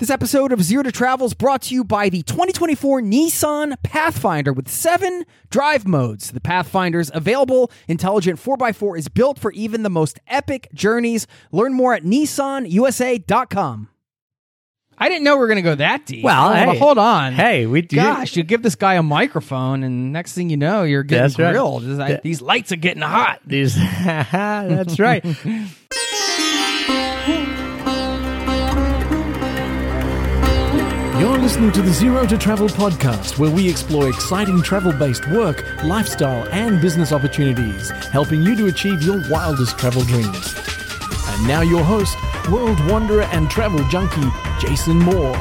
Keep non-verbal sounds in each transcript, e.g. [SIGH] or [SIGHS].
This episode of Zero to Travel is brought to you by the 2024 Nissan Pathfinder with seven drive modes. The Pathfinder's available intelligent 4x4 is built for even the most epic journeys. Learn more at nissanusa.com. I didn't know we were going to go that deep. Well, hold, hey. hold on. Hey, we do. Gosh, you give this guy a microphone, and next thing you know, you're getting That's grilled. Like, Yeah. These lights are getting hot. These, [LAUGHS] that's right. [LAUGHS] listening to the Zero to Travel podcast, where we explore exciting travel based work, lifestyle, and business opportunities, helping you to achieve your wildest travel dreams. And now, your host, world wanderer and travel junkie, Jason Moore.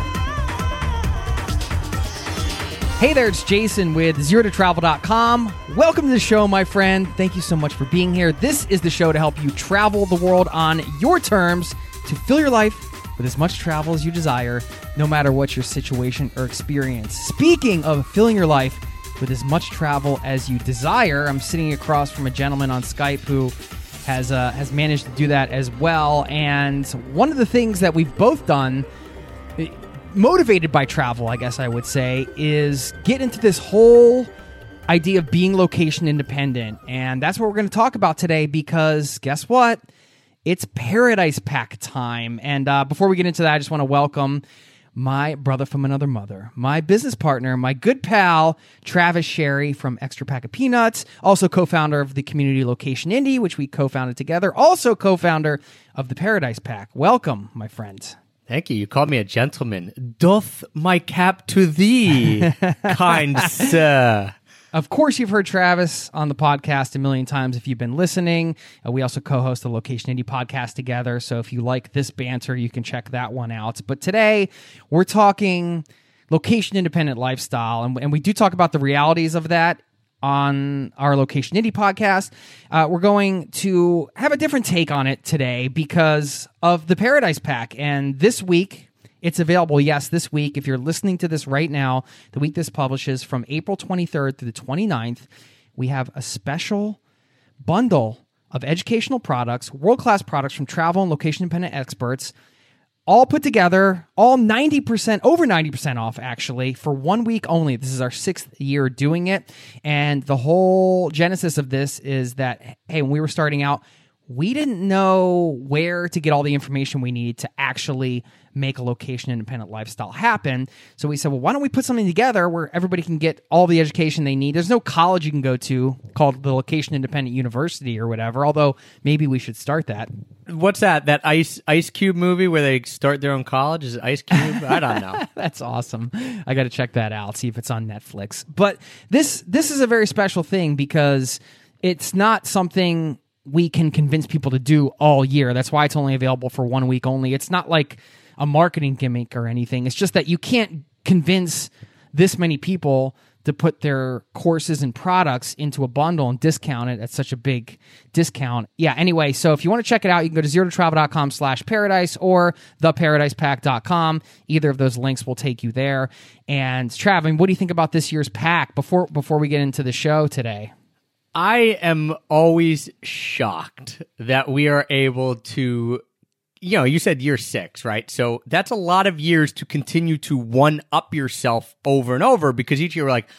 Hey there, it's Jason with ZeroToTravel.com. Welcome to the show, my friend. Thank you so much for being here. This is the show to help you travel the world on your terms to fill your life with as much travel as you desire, no matter what your situation or experience. Speaking of filling your life with as much travel as you desire, I'm sitting across from a gentleman on Skype who has uh, has managed to do that as well. And one of the things that we've both done motivated by travel, I guess I would say, is get into this whole idea of being location independent. And that's what we're going to talk about today because guess what? It's Paradise Pack time. And uh, before we get into that, I just want to welcome my brother from another mother, my business partner, my good pal, Travis Sherry from Extra Pack of Peanuts, also co founder of the Community Location Indie, which we co founded together, also co founder of the Paradise Pack. Welcome, my friend. Thank you. You called me a gentleman. Doth my cap to thee, [LAUGHS] kind sir. Of course, you've heard Travis on the podcast a million times if you've been listening. Uh, we also co host the Location Indie podcast together. So if you like this banter, you can check that one out. But today, we're talking location independent lifestyle. And, and we do talk about the realities of that on our Location Indie podcast. Uh, we're going to have a different take on it today because of the Paradise Pack. And this week, it's available, yes, this week. If you're listening to this right now, the week this publishes from April 23rd through the 29th, we have a special bundle of educational products, world class products from travel and location dependent experts, all put together, all 90%, over 90% off actually, for one week only. This is our sixth year doing it. And the whole genesis of this is that, hey, when we were starting out, we didn't know where to get all the information we needed to actually make a location independent lifestyle happen. So we said, well, why don't we put something together where everybody can get all the education they need? There's no college you can go to called the Location Independent University or whatever, although maybe we should start that. What's that? That Ice Ice Cube movie where they start their own college? Is it Ice Cube? I don't know. [LAUGHS] That's awesome. I got to check that out, see if it's on Netflix. But this this is a very special thing because it's not something we can convince people to do all year. That's why it's only available for one week only. It's not like a marketing gimmick or anything. It's just that you can't convince this many people to put their courses and products into a bundle and discount it at such a big discount. Yeah, anyway, so if you want to check it out, you can go to zerototravel.com slash paradise or theparadisepack.com. Either of those links will take you there. And Trav, I mean, what do you think about this year's pack before before we get into the show today? I am always shocked that we are able to, you know, you said year six, right? So that's a lot of years to continue to one up yourself over and over because each year we're like,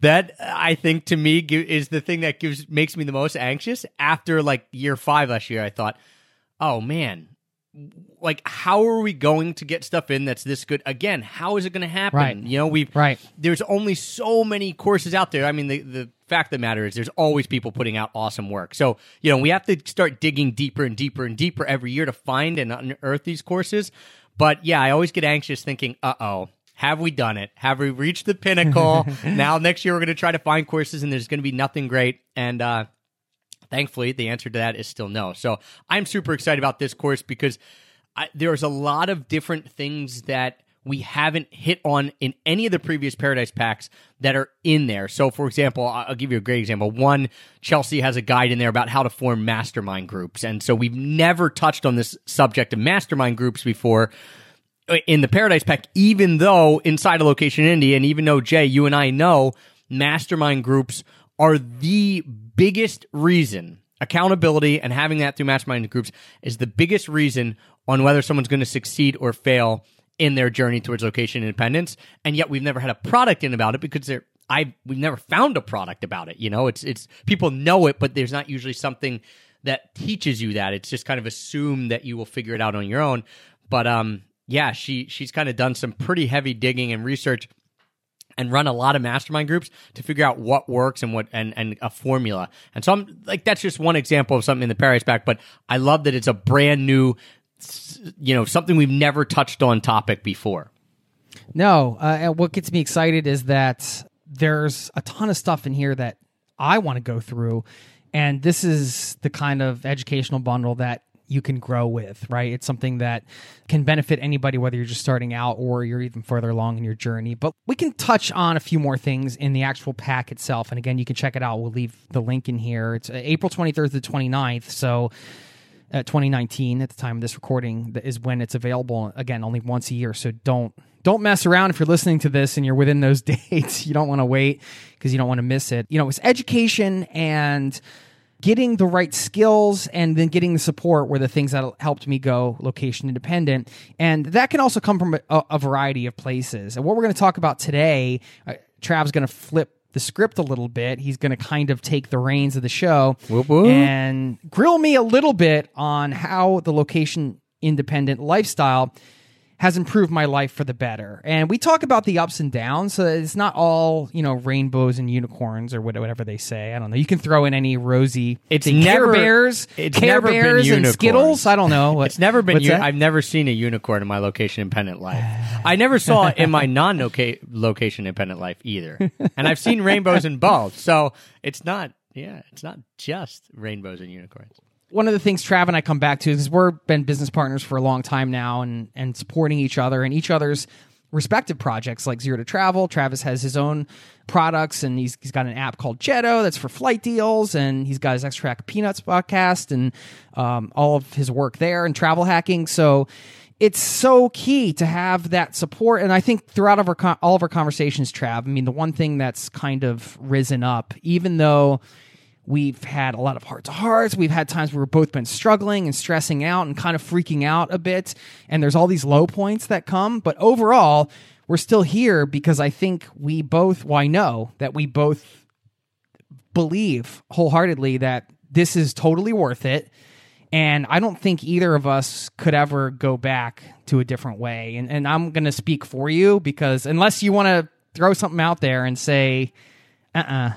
that I think to me is the thing that gives makes me the most anxious. After like year five last year, I thought, oh man, like how are we going to get stuff in that's this good again how is it going to happen Right. you know we've Right. there's only so many courses out there i mean the the fact of the matter is there's always people putting out awesome work. So you know we have to start digging deeper and deeper and deeper every year to find and unearth these courses. But yeah i always get anxious thinking uh-oh have we done it? Have we reached the pinnacle? [LAUGHS] Now next year we're going to try to find courses and there's going to be nothing great. And uh Thankfully, the answer to that is still no. So I'm super excited about this course because I, there's a lot of different things that we haven't hit on in any of the previous Paradise Packs that are in there. So, for example, I'll give you a great example. One, Chelsea has a guide in there about how to form mastermind groups. And so we've never touched on this subject of mastermind groups before in the Paradise Pack, even though inside a location in India, and even though Jay, you and I know mastermind groups are the biggest reason accountability and having that through mastermind groups is the biggest reason on whether someone's going to succeed or fail in their journey towards location independence. And yet we've never had a product in about it because they're I we've never found a product about it. You know, it's it's people know it, but there's not usually something that teaches you that. It's just kind of assumed that you will figure it out on your own. But um, yeah, she she's kind of done some pretty heavy digging and research and run a lot of mastermind groups to figure out what works and what and and a formula. And so I'm like that's just one example of something in the Paradise Pack, but I love that it's a brand new you know, something we've never touched on topic before. No, uh, what gets me excited is that there's a ton of stuff in here that I want to go through, and this is the kind of educational bundle that you can grow with, right? It's something that can benefit anybody, whether you're just starting out or you're even further along in your journey. But we can touch on a few more things in the actual pack itself. And again, you can check it out. We'll leave the link in here. It's uh, April 23rd to the 29th. So uh, 2019 at the time of this recording that is when it's available again only once a year. So don't don't mess around. If you're listening to this and you're within those [LAUGHS] dates you don't want to wait because you don't want to miss it. You know it's education and getting the right skills and then getting the support were the things that helped me go location independent. And that can also come from a, a variety of places. And what we're going to talk about today uh, trav's going to flip the script a little bit he's going to kind of take the reins of the show Whoop, whoop. and grill me a little bit on how the location independent lifestyle has improved my life for the better. And we talk about the ups and downs. So it's not all, you know, rainbows and unicorns or whatever they say. I don't know. You can throw in any rosy It's never- Care Bears, it's Care never been Bears and unicorns. Skittles. I don't know. [LAUGHS] What- It's never been. I've never seen a unicorn in my location independent life. I never saw it in my [LAUGHS] non location independent life either. And I've seen rainbows in both. So it's not. Yeah, it's not just rainbows and unicorns. One of the things Trav and I come back to is we're been business partners for a long time now and and supporting each other and each other's respective projects like Zero to Travel. Travis has his own products and he's he's got an app called Jetto that's for flight deals and he's got his Extra Pack of Peanuts podcast and um, all of his work there and travel hacking. So it's so key to have that support and i think throughout of our all of our conversations trav i mean the one thing that's kind of risen up even though We've had a lot of heart to hearts. We've had times where we've both been struggling and stressing out and kind of freaking out a bit. And there's all these low points that come. But overall, we're still here because I think we both, well, I know that we both believe wholeheartedly that this is totally worth it. And I don't think either of us could ever go back to a different way. And, and I'm going to speak for you because unless you want to throw something out there and say, uh uh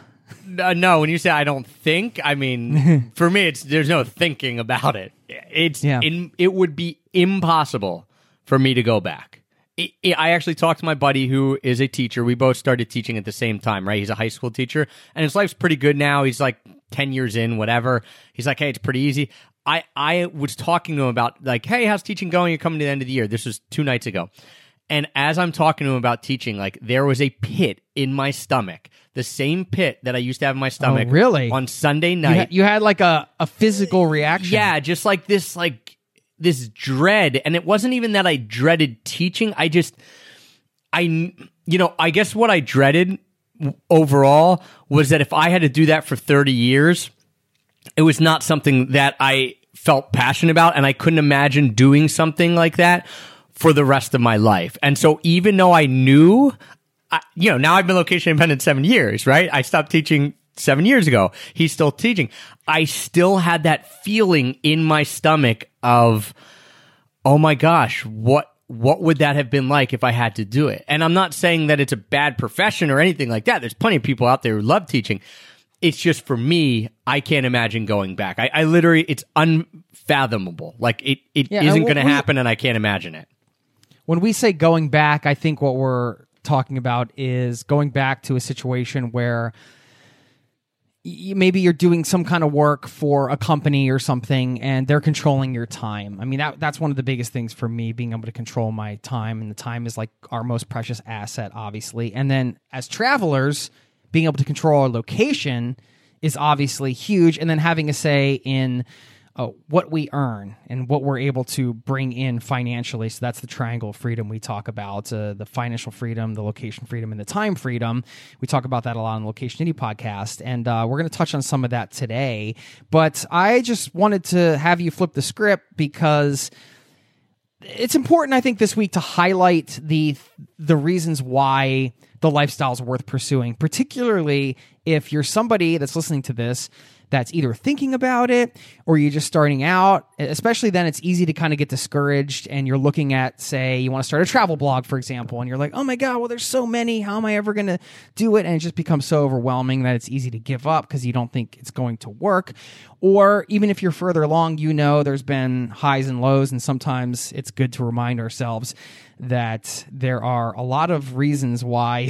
Uh, no, when you say I don't think, I mean [LAUGHS] for me, it's there's no thinking about it. It's Yeah. in, it would be impossible for me to go back. I I actually talked to my buddy who is a teacher. We both started teaching at the same time, right? He's a high school teacher, and his life's pretty good now. He's like ten years in, whatever. He's like, hey, it's pretty easy. I I was talking to him about like, hey, how's teaching going? You're coming to the end of the year. This was two nights ago. And as I'm talking to him about teaching, like there was a pit in my stomach, the same pit that I used to have in my oh, stomach. Oh, really? On Sunday You, night. you had like a, a physical reaction. yeah, just like this, like this dread. And it wasn't even that I dreaded teaching. I just, I, you know, I guess what I dreaded overall was that if I had to do that for 30 years, it was not something that I felt passionate about, and I couldn't imagine doing something like that for the rest of my life. And so, even though I knew, I, you know, now I've been location independent seven years, right? I stopped teaching seven years ago. He's still teaching. I still had that feeling in my stomach of, oh my gosh, what what would that have been like if I had to do it? And I'm not saying that it's a bad profession or anything like that. There's plenty of people out there who love teaching. It's just for me, I can't imagine going back. I, I literally, it's unfathomable. Like it, it Yeah, not going to happen, and I can't imagine it. When we say going back, I think what we're talking about is going back to a situation where maybe you're doing some kind of work for a company or something and they're controlling your time. I mean that that's one of the biggest things for me being able to control my time and the time is like our most precious asset obviously. And then as travelers, being able to control our location is obviously huge and then having a say in uh, what we earn and what we're able to bring in financially. So that's the triangle of freedom we talk about uh, the financial freedom, the location freedom, and the time freedom. We talk about that a lot on the Location Indie podcast. And uh, we're going to touch on some of that today. But I just wanted to have you flip the script because it's important i think this week to highlight the the reasons why the lifestyle is worth pursuing particularly if you're somebody that's listening to this that's either thinking about it or you're just starting out especially then it's easy to kind of get discouraged and you're looking at say you want to start a travel blog for example and you're like oh my god well there's so many. How am i ever going to do it? And it just becomes so overwhelming that it's easy to give up because you don't think it's going to work. Or even if you're further along you know there's been highs and lows and sometimes it's good to remind ourselves that there are a lot of reasons why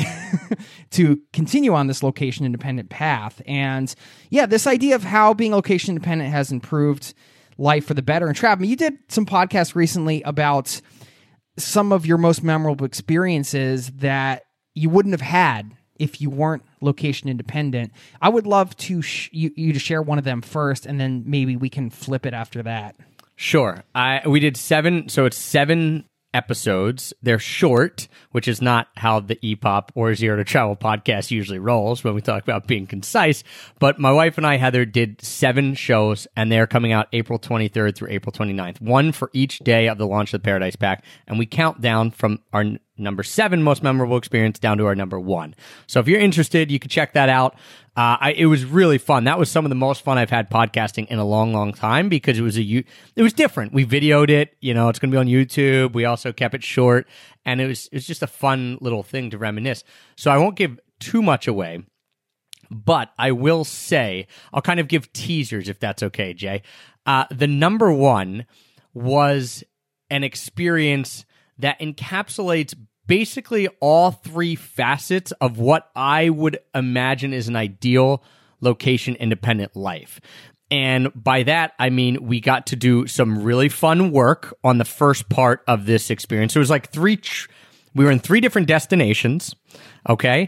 [LAUGHS] to continue on this location independent path and yeah this idea of how being location independent has improved life for the better and Trav, you did some podcasts recently about some of your most memorable experiences that you wouldn't have had if you weren't location independent. I would love to sh- you, you to share one of them first, and then maybe we can flip it after that. Sure. I we did seven, so it's seven episodes. They're short, which is not how the EPOP or Zero to Travel podcast usually rolls when we talk about being concise. But my wife and I, Heather, did seven shows, and they're coming out April 23rd through April 29th, one for each day of the launch of the Paradise Pack. And we count down from our number seven most memorable experience down to our number one. So if you're interested, you can check that out. Uh, I, it was really fun. That was some of the most fun I've had podcasting in a long, long time because it was a it was different. We videoed it, you know, it's going to be on YouTube. We also kept it short, and it was it was just a fun little thing to reminisce. So I won't give too much away, but I will say I'll kind of give teasers if that's okay, Jay. Uh, the number one was an experience that encapsulates basically all three facets of what I would imagine is an ideal location independent life. And by that, I mean, we got to do some really fun work on the first part of this experience. It was like three, tr- we were in three different destinations. Okay.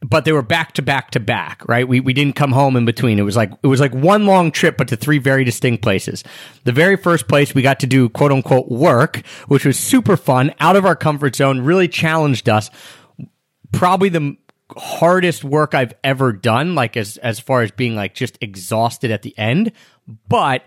But they were back to back to back, right? We, we didn't come home in between. It was like, it was like one long trip, but to three very distinct places. The very first place we got to do quote unquote work, which was super fun, out of our comfort zone, really challenged us probably the hardest work I've ever done, like as as far as being like just exhausted at the end. But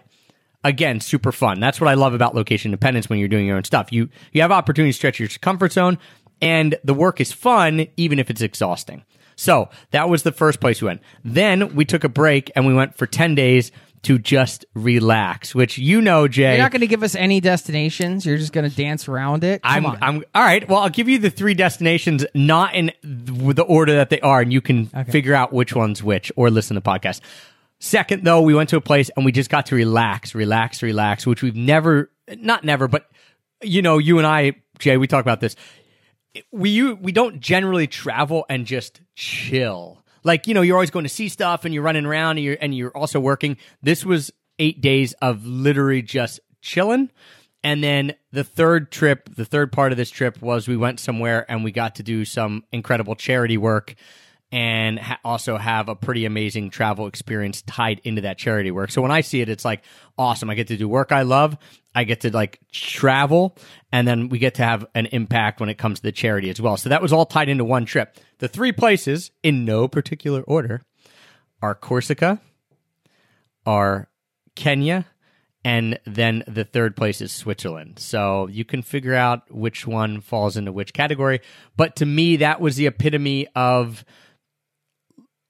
again, super fun. That's what I love about location independence when you're doing your own stuff. You you have opportunity to stretch your comfort zone and the work is fun even if it's exhausting. So that was the first place we went. Then we took a break and we went for 10 days to just relax, which you know, Jay. You're not going to give us any destinations. You're just going to dance around it. Come I'm, on. I'm all right. Well, I'll give you the three destinations, not in the order that they are, and you can figure out which one's which or listen to the podcast. Second, though, we went to a place and we just got to relax, relax, relax, which we've never, not never, but you know, you and I, Jay, we talk about this. We we don't generally travel and just chill. Like you know, you're always going to see stuff and you're running around and you're and you're also working. This was eight days of literally just chilling. And then the third trip, the third part of this trip was we went somewhere and we got to do some incredible charity work and ha- also have a pretty amazing travel experience tied into that charity work. So when I see it, it's like awesome. I get to do work I love. I get to like travel and then we get to have an impact when it comes to the charity as well. So that was all tied into one trip. The three places in no particular order are Corsica, are Kenya, and then the third place is Switzerland. So you can figure out which one falls into which category. But to me, that was the epitome of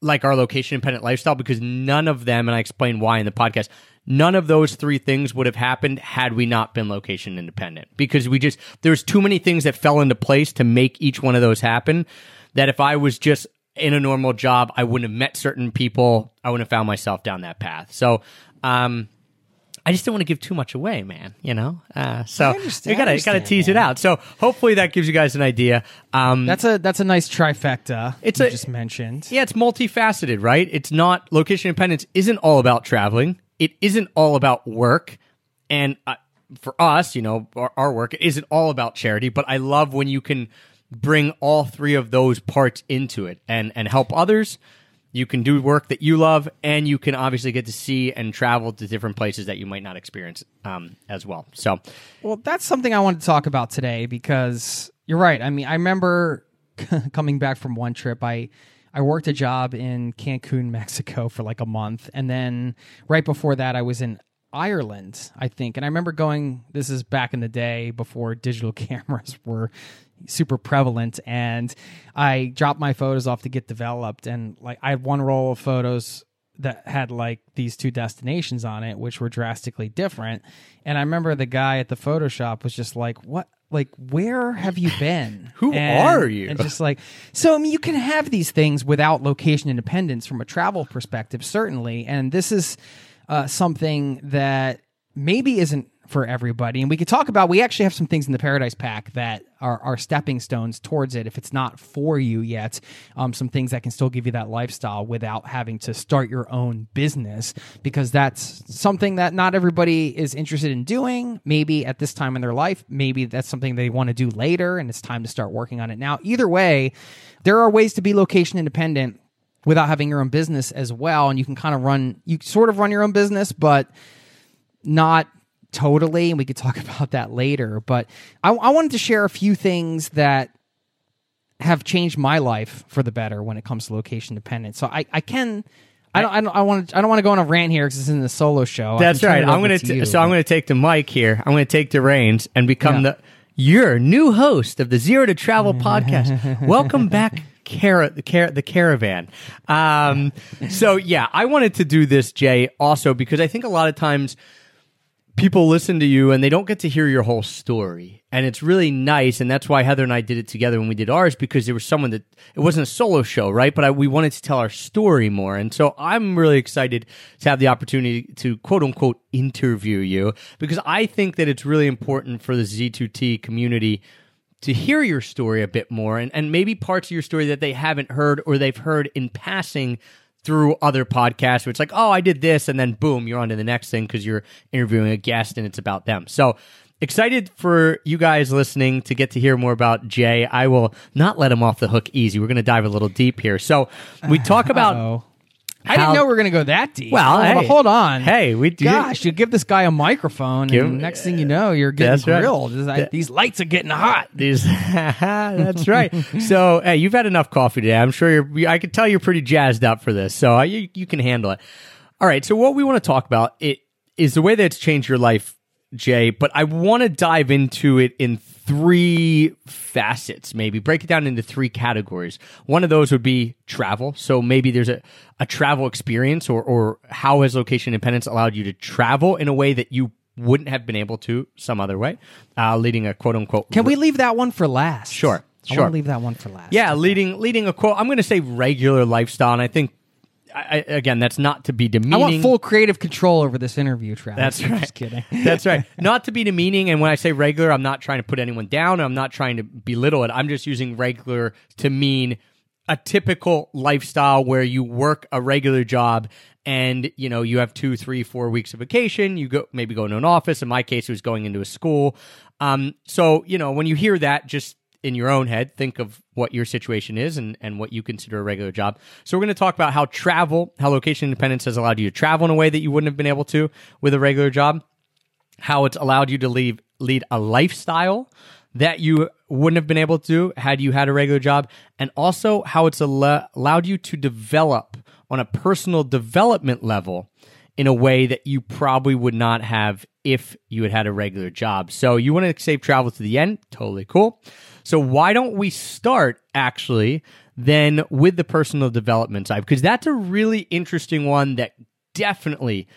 like our location independent lifestyle because none of them, and I explain why in the podcast, none of those three things would have happened had we not been location independent because we just there's too many things that fell into place to make each one of those happen that if I was just in a normal job, I wouldn't have met certain people. I wouldn't have found myself down that path. So, um, I just don't want to give too much away, man. You know, uh, so you gotta gotta tease it out. So hopefully that gives you guys an idea. Um, That's a that's a nice trifecta. It's you a- just mentioned. yeah, it's multifaceted, right? It's not location independence isn't all about traveling. It isn't all about work, and uh, for us, you know, our, our work isn't all about charity. But I love when you can bring all three of those parts into it and and help others. You can do work that you love, and you can obviously get to see and travel to different places that you might not experience um, as well. So, Well, that's something I wanted to talk about today because you're right. I mean, I remember [LAUGHS] coming back from one trip. I I worked a job in Cancun, [LAUGHS] Mexico for like a month, and then right before that, I was in Ireland, I think. And I remember going. This is back in the day before digital [LAUGHS] cameras were super prevalent and I dropped my photos off to get developed and like I had one roll of photos that had like these two destinations on it which were drastically different and I remember the guy at the Photoshop was just like what like where have you been [LAUGHS] Who And- are you? and just like so I mean you can have these things without location independence from a travel perspective certainly and this is uh, something that maybe isn't for everybody. And we could talk about we actually have some things in the paradise pack that are, are stepping stones towards it. If it's not for you yet um, some things that can still give you that lifestyle without having to start your own business because that's something that not everybody is interested in doing. Maybe at this time in their life maybe that's something they want to do later and it's time to start working on it. Now either way there are ways to be location independent without having your own business as well. And you can kind of run you sort of run your own business but not totally and we could talk [LAUGHS] about that later but I, I wanted to share a few things that have changed my life for the better when it comes to location dependence so i, I can I don't. I don't. I want. To, I don't want to go on a rant here because this isn't a solo show. That's right. I'm gonna t- you, so I'm gonna take the mic here. I'm gonna take the reins and become Yeah. the your new host of the Zero to Travel [LAUGHS] podcast. Welcome back. Car- the, car- the caravan. Um, so yeah, I wanted to do this, Jay, also because I think a lot of times people listen to you and they don't get to hear your whole story. And it's really nice. And that's why Heather and I did it together when we did ours because there was someone that it wasn't a solo show, right? But I, we wanted to tell our story more. And so I'm really excited to have the opportunity to quote unquote interview you because I think that it's really important for the Z2T community to hear your story a bit more and, and maybe parts of your story that they haven't heard or they've heard in passing through other podcasts where it's like, oh, I did this, and then boom, you're on to the next thing because you're interviewing a guest and it's about them. So excited for you guys listening to get to hear more about Jay. I will not let him off the hook easy. We're going to dive a little deep here. So we talk about. Uh-oh. I didn't know we were going to go that deep. Well, Hold on, hey. hold on. Hey, we- gosh, you give this guy a microphone, Give- and next thing you know, you're getting That's right. grilled. It's like, These lights are getting hot. These, [LAUGHS] that's right. [LAUGHS] So, hey, you've had enough coffee today. I'm sure you're. I can tell you're pretty jazzed up for this, so uh, you you can handle it. All right. So, what we want to talk about it is the way that it's changed your life, Jay. But I want to dive into it in three facets. Maybe break it down into three categories. One of those would be travel. So maybe there's a a travel experience, or or how has location independence allowed you to travel in a way that you wouldn't have been able to some other way, uh, leading a quote unquote Can we leave that one for last? Sure, I sure. want to leave that one for last. Yeah, leading leading a quote. I'm going to say regular lifestyle, and I think I, I, again that's not to be demeaning. I want full creative control over this interview, Travis. That's [LAUGHS] I'm right. Just kidding. [LAUGHS] That's right. [LAUGHS] Not to be demeaning, and when I say regular, I'm not trying to put anyone down. I'm not trying to belittle it. I'm just using regular to mean a typical lifestyle where you work a regular job and you know you have two three four weeks of vacation you go maybe go into an office in my case it was going into a school um, so you know when you hear that just in your own head think of what your situation is and, and what you consider a regular job so we're going to talk about how travel how location independence has allowed you to travel in a way that you wouldn't have been able to with a regular job how it's allowed you to leave, lead a lifestyle that you wouldn't have been able to had you had a regular job, and also how it's al- allowed you to develop on a personal development level in a way that you probably would not have if you had had a regular job. So you want to save travel to the end? Totally cool. So why don't we start actually then with the personal development side? Because that's a really interesting one that definitely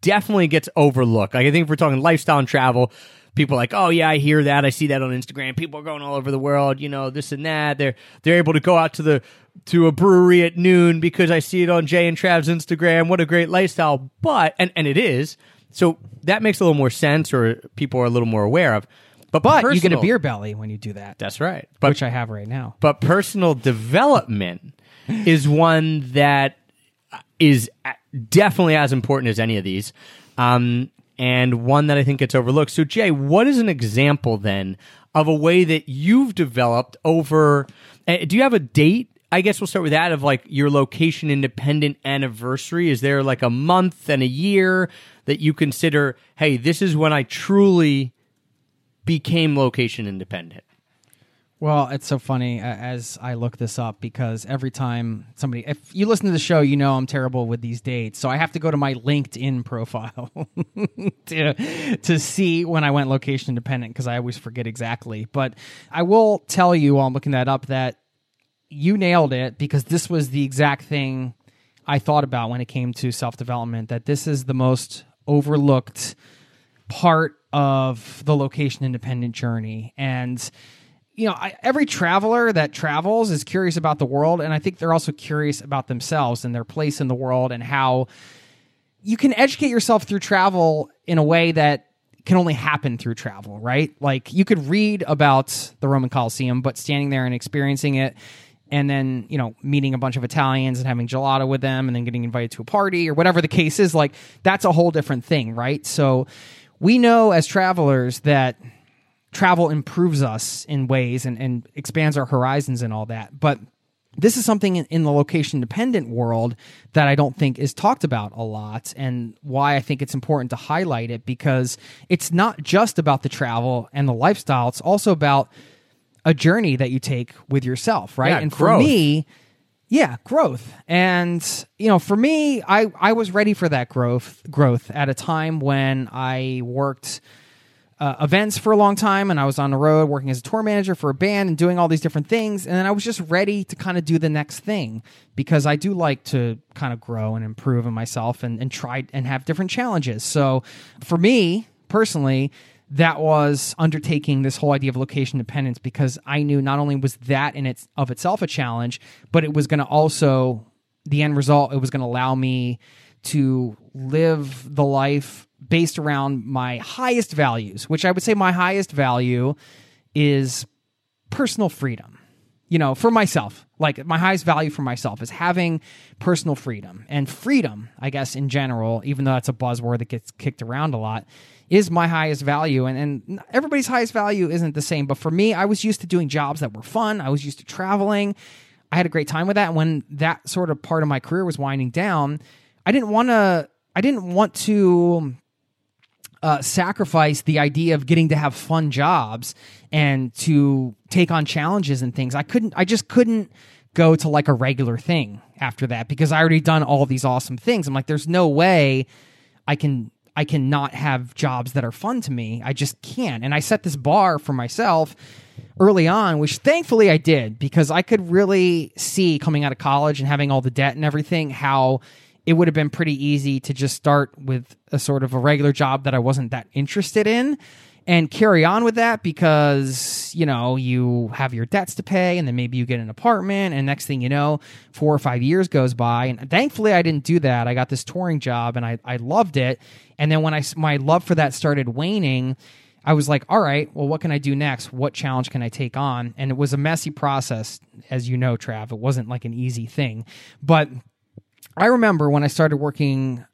definitely gets overlooked. Like I think if we're talking lifestyle and travel, people are like, oh yeah, I hear that. I see that on Instagram. People are going all over the world, you know, this and that. They're they're able to go out to the to a brewery at noon because I see it on Jay and Trav's Instagram. What a great lifestyle. But and, and it is. So that makes a little more sense or people are a little more aware of. But But you get a beer belly when you do that, That's right. But which I have right now. but personal development is one that is definitely as important as any of these um, and one that i think gets overlooked. So jay what is an example then of a way that you've developed over uh, do you have a date? I guess we'll start with that of like your location independent anniversary. Is there like a month and a year that you consider hey this is when i truly became location independent Well, it's so funny uh, as I look this up because every time somebody, if you listen to the show, you know I'm terrible with these dates. So I have to go to my LinkedIn profile [LAUGHS] to, to see when I went location independent because I always forget exactly. But I will tell you while I'm looking that up that you nailed it because this was the exact thing I thought about when it came to self development that this is the most overlooked part of the location independent journey. And, you know, I, every traveler that travels is curious about the world. And I think they're also curious about themselves and their place in the world and how you can educate yourself through travel in a way that can only happen through travel, right? Like you could read about the Roman Colosseum, but standing there and experiencing it and then, you know, meeting a bunch of Italians and having gelato with them and then getting invited to a party or whatever the case is, like that's a whole different thing, right? So we know as travelers that travel improves us in ways and, and expands our horizons and all that. But this is something in, the location dependent world that I don't think is talked about a lot, and why I think it's important to highlight it because it's not just about the travel and the lifestyle, it's also about a journey that you take with yourself, right? Yeah, and growth. for me, yeah, growth. And you know, for me, I I was ready for that growth growth at a time when I worked uh, events for a long time and I was on the road working as a tour manager for a band and doing all these different things and then I was just ready to kind of do the next thing because I do like to kind of grow and improve in myself and, and try and have different challenges. So for me personally, that was undertaking this whole idea of location dependence because I knew not only was that in its of itself a challenge, but it was going to also the end result it was going to allow me to live the life based around my highest values, which I would say my highest value is personal freedom. You know, for myself, like my highest value for myself is having personal freedom and freedom, I guess, in general, even though that's a buzzword that gets kicked around a lot, is my highest value. And, and everybody's highest value isn't the same. But for me, I was used to doing jobs that were fun. I was used to traveling. I had a great time with that. And when that sort of part of my career was winding down, I didn't want to, I didn't want to uh, sacrifice the idea of getting to have fun jobs and to take on challenges and things. I couldn't, I just couldn't go to like a regular thing after that because I already done all these awesome things. I'm like, there's no way I can, I cannot have jobs that are fun to me. I just can't. And I set this bar for myself early on, which thankfully I did because I could really see coming out of college and having all the debt and everything how it would have been pretty easy to just start with a sort of a regular job that I wasn't that interested in and carry on with that because you know you have your debts to pay and then maybe you get an apartment and next thing you know four or five years goes by. And thankfully i didn't do that. I got this touring job and i, I loved it. And then when i my love for that started waning i was like all right well what can i do next? What challenge can i take on? And it was a messy process as you know trav. It wasn't like an easy thing. But I remember when I started working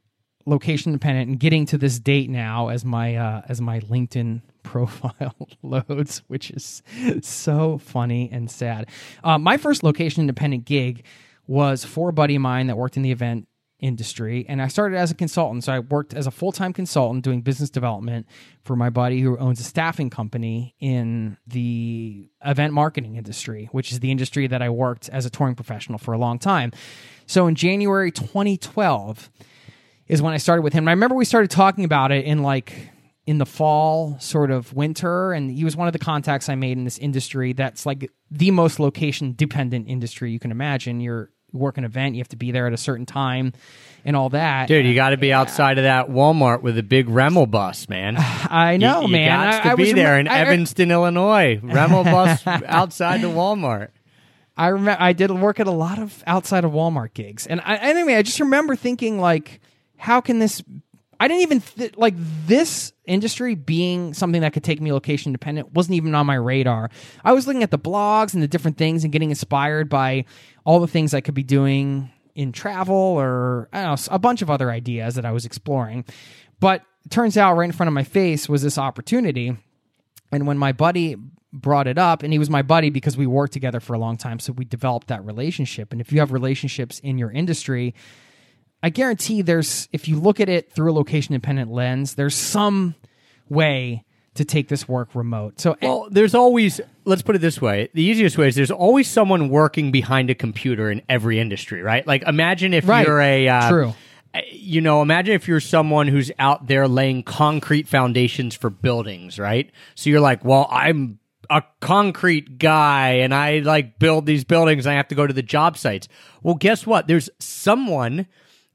location dependent and getting to this date now as my uh, as my LinkedIn [LAUGHS] profile [LAUGHS] loads, which is so funny and sad. Uh, my first location independent gig was for a buddy of mine that worked in the event industry and I started as a consultant. So I worked as a full-time consultant doing business development for my buddy who owns a staffing company in the event marketing industry, which is the industry that I worked as a touring professional for a long time. So in January 2012 is when I started with him. And I remember we started talking about it in like in the fall, sort of winter, and he was one of the contacts I made in this industry that's like the most location dependent industry you can imagine. You're work an event, you have to be there at a certain time and all that. Dude, you uh, got to be outside of that Walmart with a big Remel bus, man. [SIGHS] I know, you, you man. Got to I be was there rem- in I- Evanston, Illinois. Remel [LAUGHS] bus outside the Walmart. I remember I did work at a lot of outside of Walmart gigs, and I, anyway, I just remember thinking like, how can this? I didn't even th- like this industry being something that could take me location dependent wasn't even on my radar. I was looking at the blogs and the different things and getting inspired by all the things I could be doing in travel or I don't know a bunch of other ideas that I was exploring. But turns out right in front of my face was this opportunity. And when my buddy brought it up, and he was my buddy because we worked together for a long time, so we developed that relationship. And if you have relationships in your industry, I guarantee there's, if you look at it through a location independent lens, there's some way to take this work remote. So, Well, there's always, let's put it this way. The easiest way is there's always someone working behind a computer in every industry, right? Like imagine if Right. you're a, uh, True. You know, imagine if you're someone who's out there laying concrete foundations for buildings, right? So you're like, well, I'm a concrete guy and I like build these buildings and I have to go to the job sites. Well, guess what? There's someone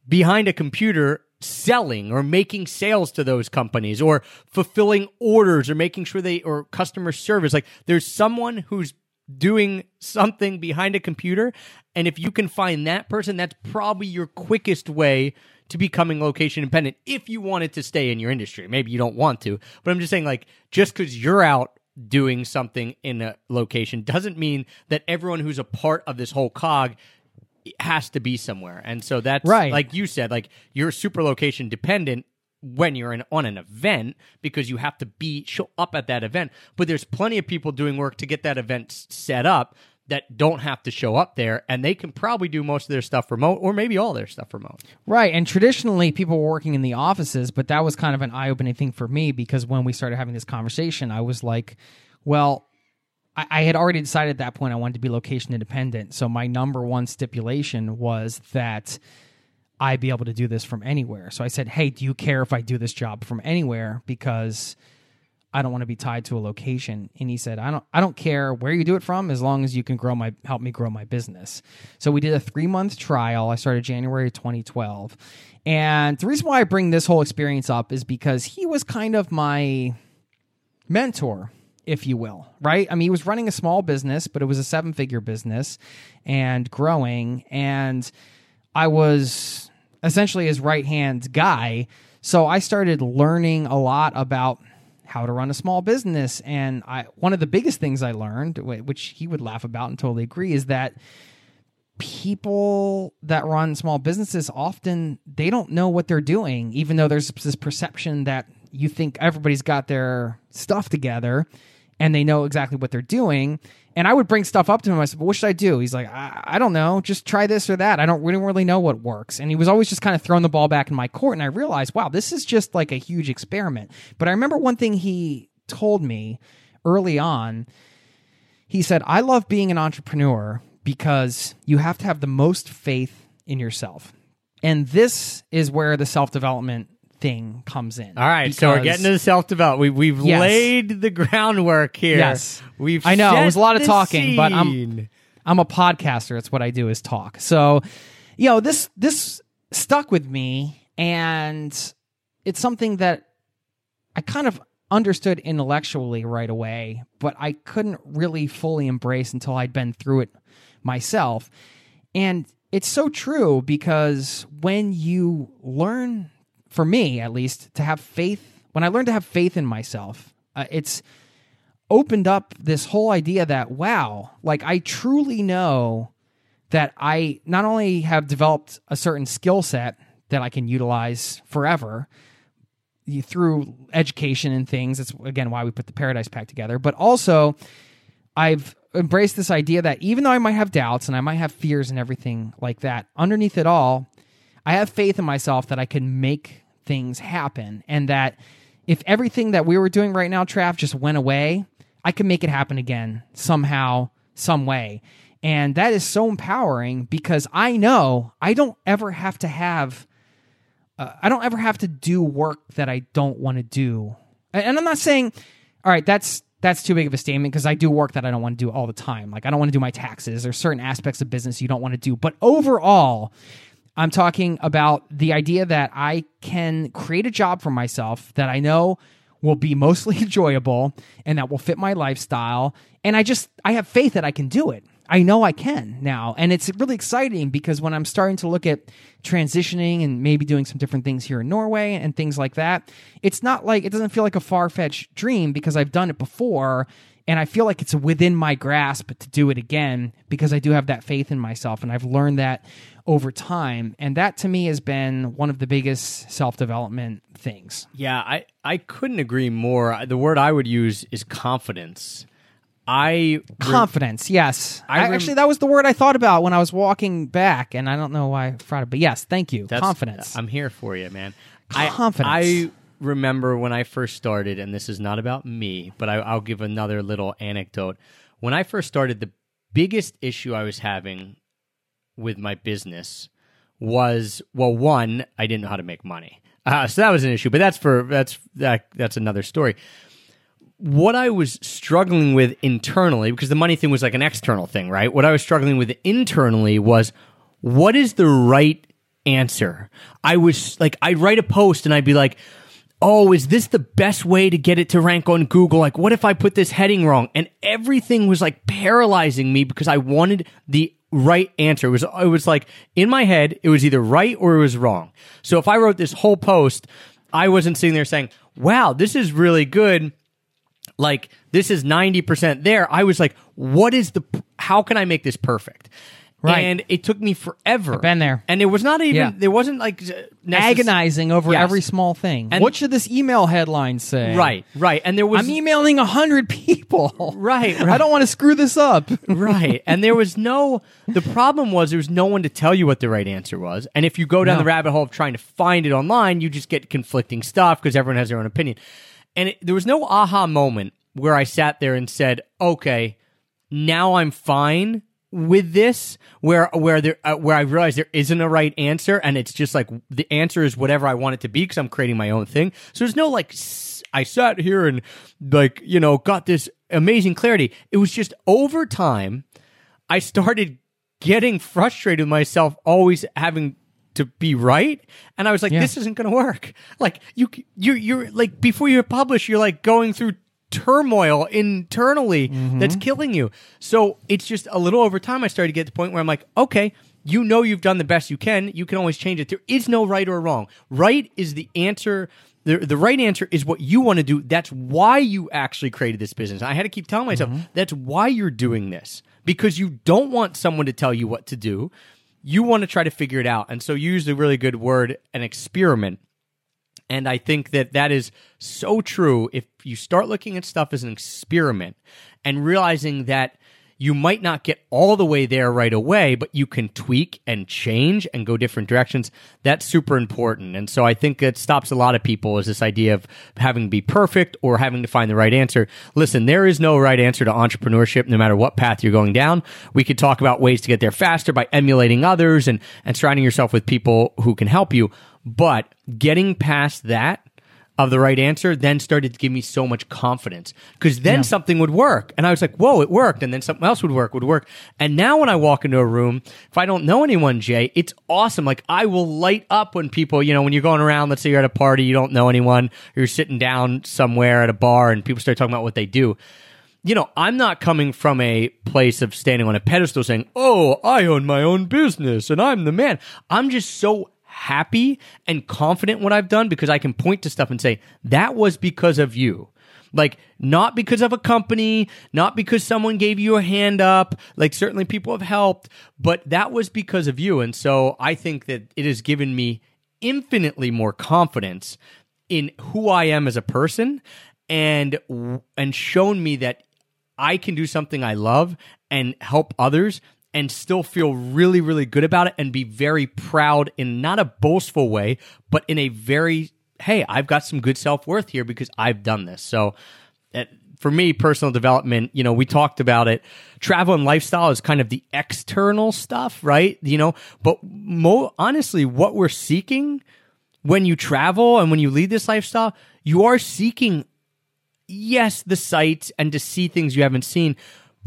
behind a computer selling or making sales to those companies or fulfilling orders or making sure they or customer service. Like there's someone who's doing something behind a computer and if you can find that person that's probably your quickest way to becoming location independent if you wanted to stay in your industry. Maybe you don't want to but i'm just saying like just because you're out doing something in a location doesn't mean that everyone who's a part of this whole cog has to be somewhere. And so that's Right. like you said, like you're super location dependent when you're in, on an event because you have to be show up at that event. But there's plenty of people doing work to get that event set up that don't have to show up there and they can probably do most of their stuff remote or maybe all their stuff remote. Right. And traditionally, people were working in the offices, but that was kind of an eye opening thing for me because when we started having this conversation, I was like, well, I, I had already decided at that point I wanted to be location independent. So my number one stipulation was that I be able to do this from anywhere. So I said, hey, do you care if I do this job from anywhere? Because I don't want to be tied to a location. And he said, I don't I don't care where you do it from as long as you can grow my help me grow my business. So we did a 3-month trial. I started January 2012. And the reason why I bring this whole experience up is because he was kind of my mentor if you will, right? I mean, he was running a small business, but it was a seven-figure business and growing and I was essentially his right-hand guy. So I started learning a lot about how to run a small business and I one of the biggest things I learned which he would laugh about and totally agree is that people that run small businesses often they don't know what they're doing even though there's this perception that you think everybody's got their stuff together and they know exactly what they're doing. And i would bring stuff up to him. I said well, what should i do? He's like I, I don't know. Just try this or that. I don't don't really know what works. And he was always just kind of throwing the ball back in my court and i realized wow this is just like a huge experiment. But i remember one thing he told me early on. He said, I love being an entrepreneur because you have to have the most faith in yourself. And this is where the self development thing comes in. All right, so we're getting to the self development. We, we've Yes. laid the groundwork here. Yes. we've. I know, it set was a lot of the talking, but I'm- scene. I'm a podcaster. It's what I do is talk. So, you know, this this stuck with me and it's something that I kind of understood intellectually right away, but I couldn't really fully embrace until I'd been through it myself. And it's so true because when you learn for me at least to have faith, when I learned to have faith in myself, uh, it's opened up this whole idea that wow, like I truly know that I not only have developed a certain skill set that I can utilize forever through education and things. That's again why we put the Paradise Pack together, but also I've embraced this idea that even though I might have doubts and I might have fears and everything like that, underneath it all, I have faith in myself that I can make things happen and that if everything that we were doing right now, Trav, just went away, I could make it happen again somehow, some way. And that is so empowering because I know I don't ever have to have, uh, I don't ever have to do work that I don't want to do. And I'm not saying, all right, that's that's too big of a statement because I do work that I don't want to do all the time. Like I don't want to do my taxes. There's certain aspects of business you don't want to do. But overall, I'm talking about the idea that I can create a job for myself that I know will be mostly [LAUGHS] enjoyable and that will fit my lifestyle. And I just, I have faith that I can do it. I know I can now. And it's really exciting because when I'm starting to look at transitioning and maybe doing some different things here in Norway and things like that, it's not like, it doesn't feel like a far fetched dream because I've done it before. And I feel like it's within my grasp to do it again because I do have that faith in myself. And I've learned that over time. And that to me has been one of the biggest self development things. Yeah, I, I couldn't agree more. The word I would use is confidence. I confidence. Yes, I I rem- actually that was the word I thought about when I was walking back, and I don't know why I forgot it, but yes, thank you. That's- confidence. I'm here for you, man. I- Confidence. I, remember when I first started, and this is not about me, but I, I'll give another little anecdote. When I first started, the biggest issue I was having with my business was well, one, I didn't know how to make money, uh, so that was an issue. But that's for that's that that's another story. What I was struggling with internally, because the money thing was like an external thing, right? What I was struggling with internally was what is the right answer? I was like, I'd write a post and I'd be like, oh, is this the best way to get it to rank on Google? Like, what if I put this heading wrong? And everything was like paralyzing me because I wanted the right answer. It was, it was like in my head, it was either right or it was wrong. So if I wrote this whole post, I wasn't sitting there saying, wow, this is really good like this is 90% there i was like what is the how can i make this perfect Right. and it took me forever been there. and it was not even Yeah. there wasn't like necess- Agonizing over Yes. every small thing. And- what should this email headline say? right right and there was I'm emailing a hundred people. Right, right. [LAUGHS] I don't want to screw this up. [LAUGHS] right and there was no the problem was there was no one to tell you what the right answer was and if you go down No. the rabbit hole of trying to find it online you just get conflicting stuff because everyone has their own opinion and it, there was no aha moment where i sat there and said okay now i'm fine with this where where there uh, where i realized there isn't a right answer and it's just like the answer is whatever i want it to be because i'm creating my own thing so there's no like s- i sat here and like you know got this amazing clarity it was just over time I started getting frustrated with myself always having to be right and I was like Yeah. this isn't going to work. Like you you you're like before you publish you're like going through turmoil internally mm-hmm. that's killing you. So it's just a little over time I started to get to the point where I'm like okay, you know you've done the best you can. You can always change it. There is no right or wrong. Right is the answer the, the right answer is what you want to do. That's why you actually created this business. I had to keep telling myself mm-hmm. that's why you're doing this because you don't want someone to tell you what to do. You want to try to figure it out. And so you used a really good word, an experiment. And I think that that is so true. If you start looking at stuff as an experiment and realizing that you might not get all the way there right away, but you can tweak and change and go different directions. That's super important. And so I think it stops a lot of people is this idea of having to be perfect or having to find the right answer. Listen, there is no right answer to entrepreneurship, no matter what path you're going down. We could talk about ways to get there faster by emulating others and, and surrounding yourself with people who can help you. But getting past that of the right answer then started to give me so much confidence because then something would work. And i was like whoa it worked. And then something else would work would work. And now when i walk into a room if i don't know anyone jay it's awesome. Like i will light up when people you know when you're going around let's say you're at a party you don't know anyone you're sitting down somewhere at a bar and people start talking about what they do. You know, I'm not coming from a place of standing on a pedestal saying, Oh, I own my own business and I'm the man. I'm just so happy and confident what I've done because I can point to stuff and say, That was because of you. Like, not because of a company, not because someone gave you a hand up. Like, certainly people have helped, but that was because of you. And so I think that it has given me infinitely more confidence in who I am as a person and and shown me that I can do something I love and help others and still feel really really good about it and be very proud in not a boastful way but in a very hey I've got some good self-worth here because I've done this. So uh, for me personal development you know we talked about it. Travel and lifestyle is kind of the external stuff right? You know but mo- honestly what we're seeking when you travel and when you lead this lifestyle you are seeking yes, the sights and to see things you haven't seen,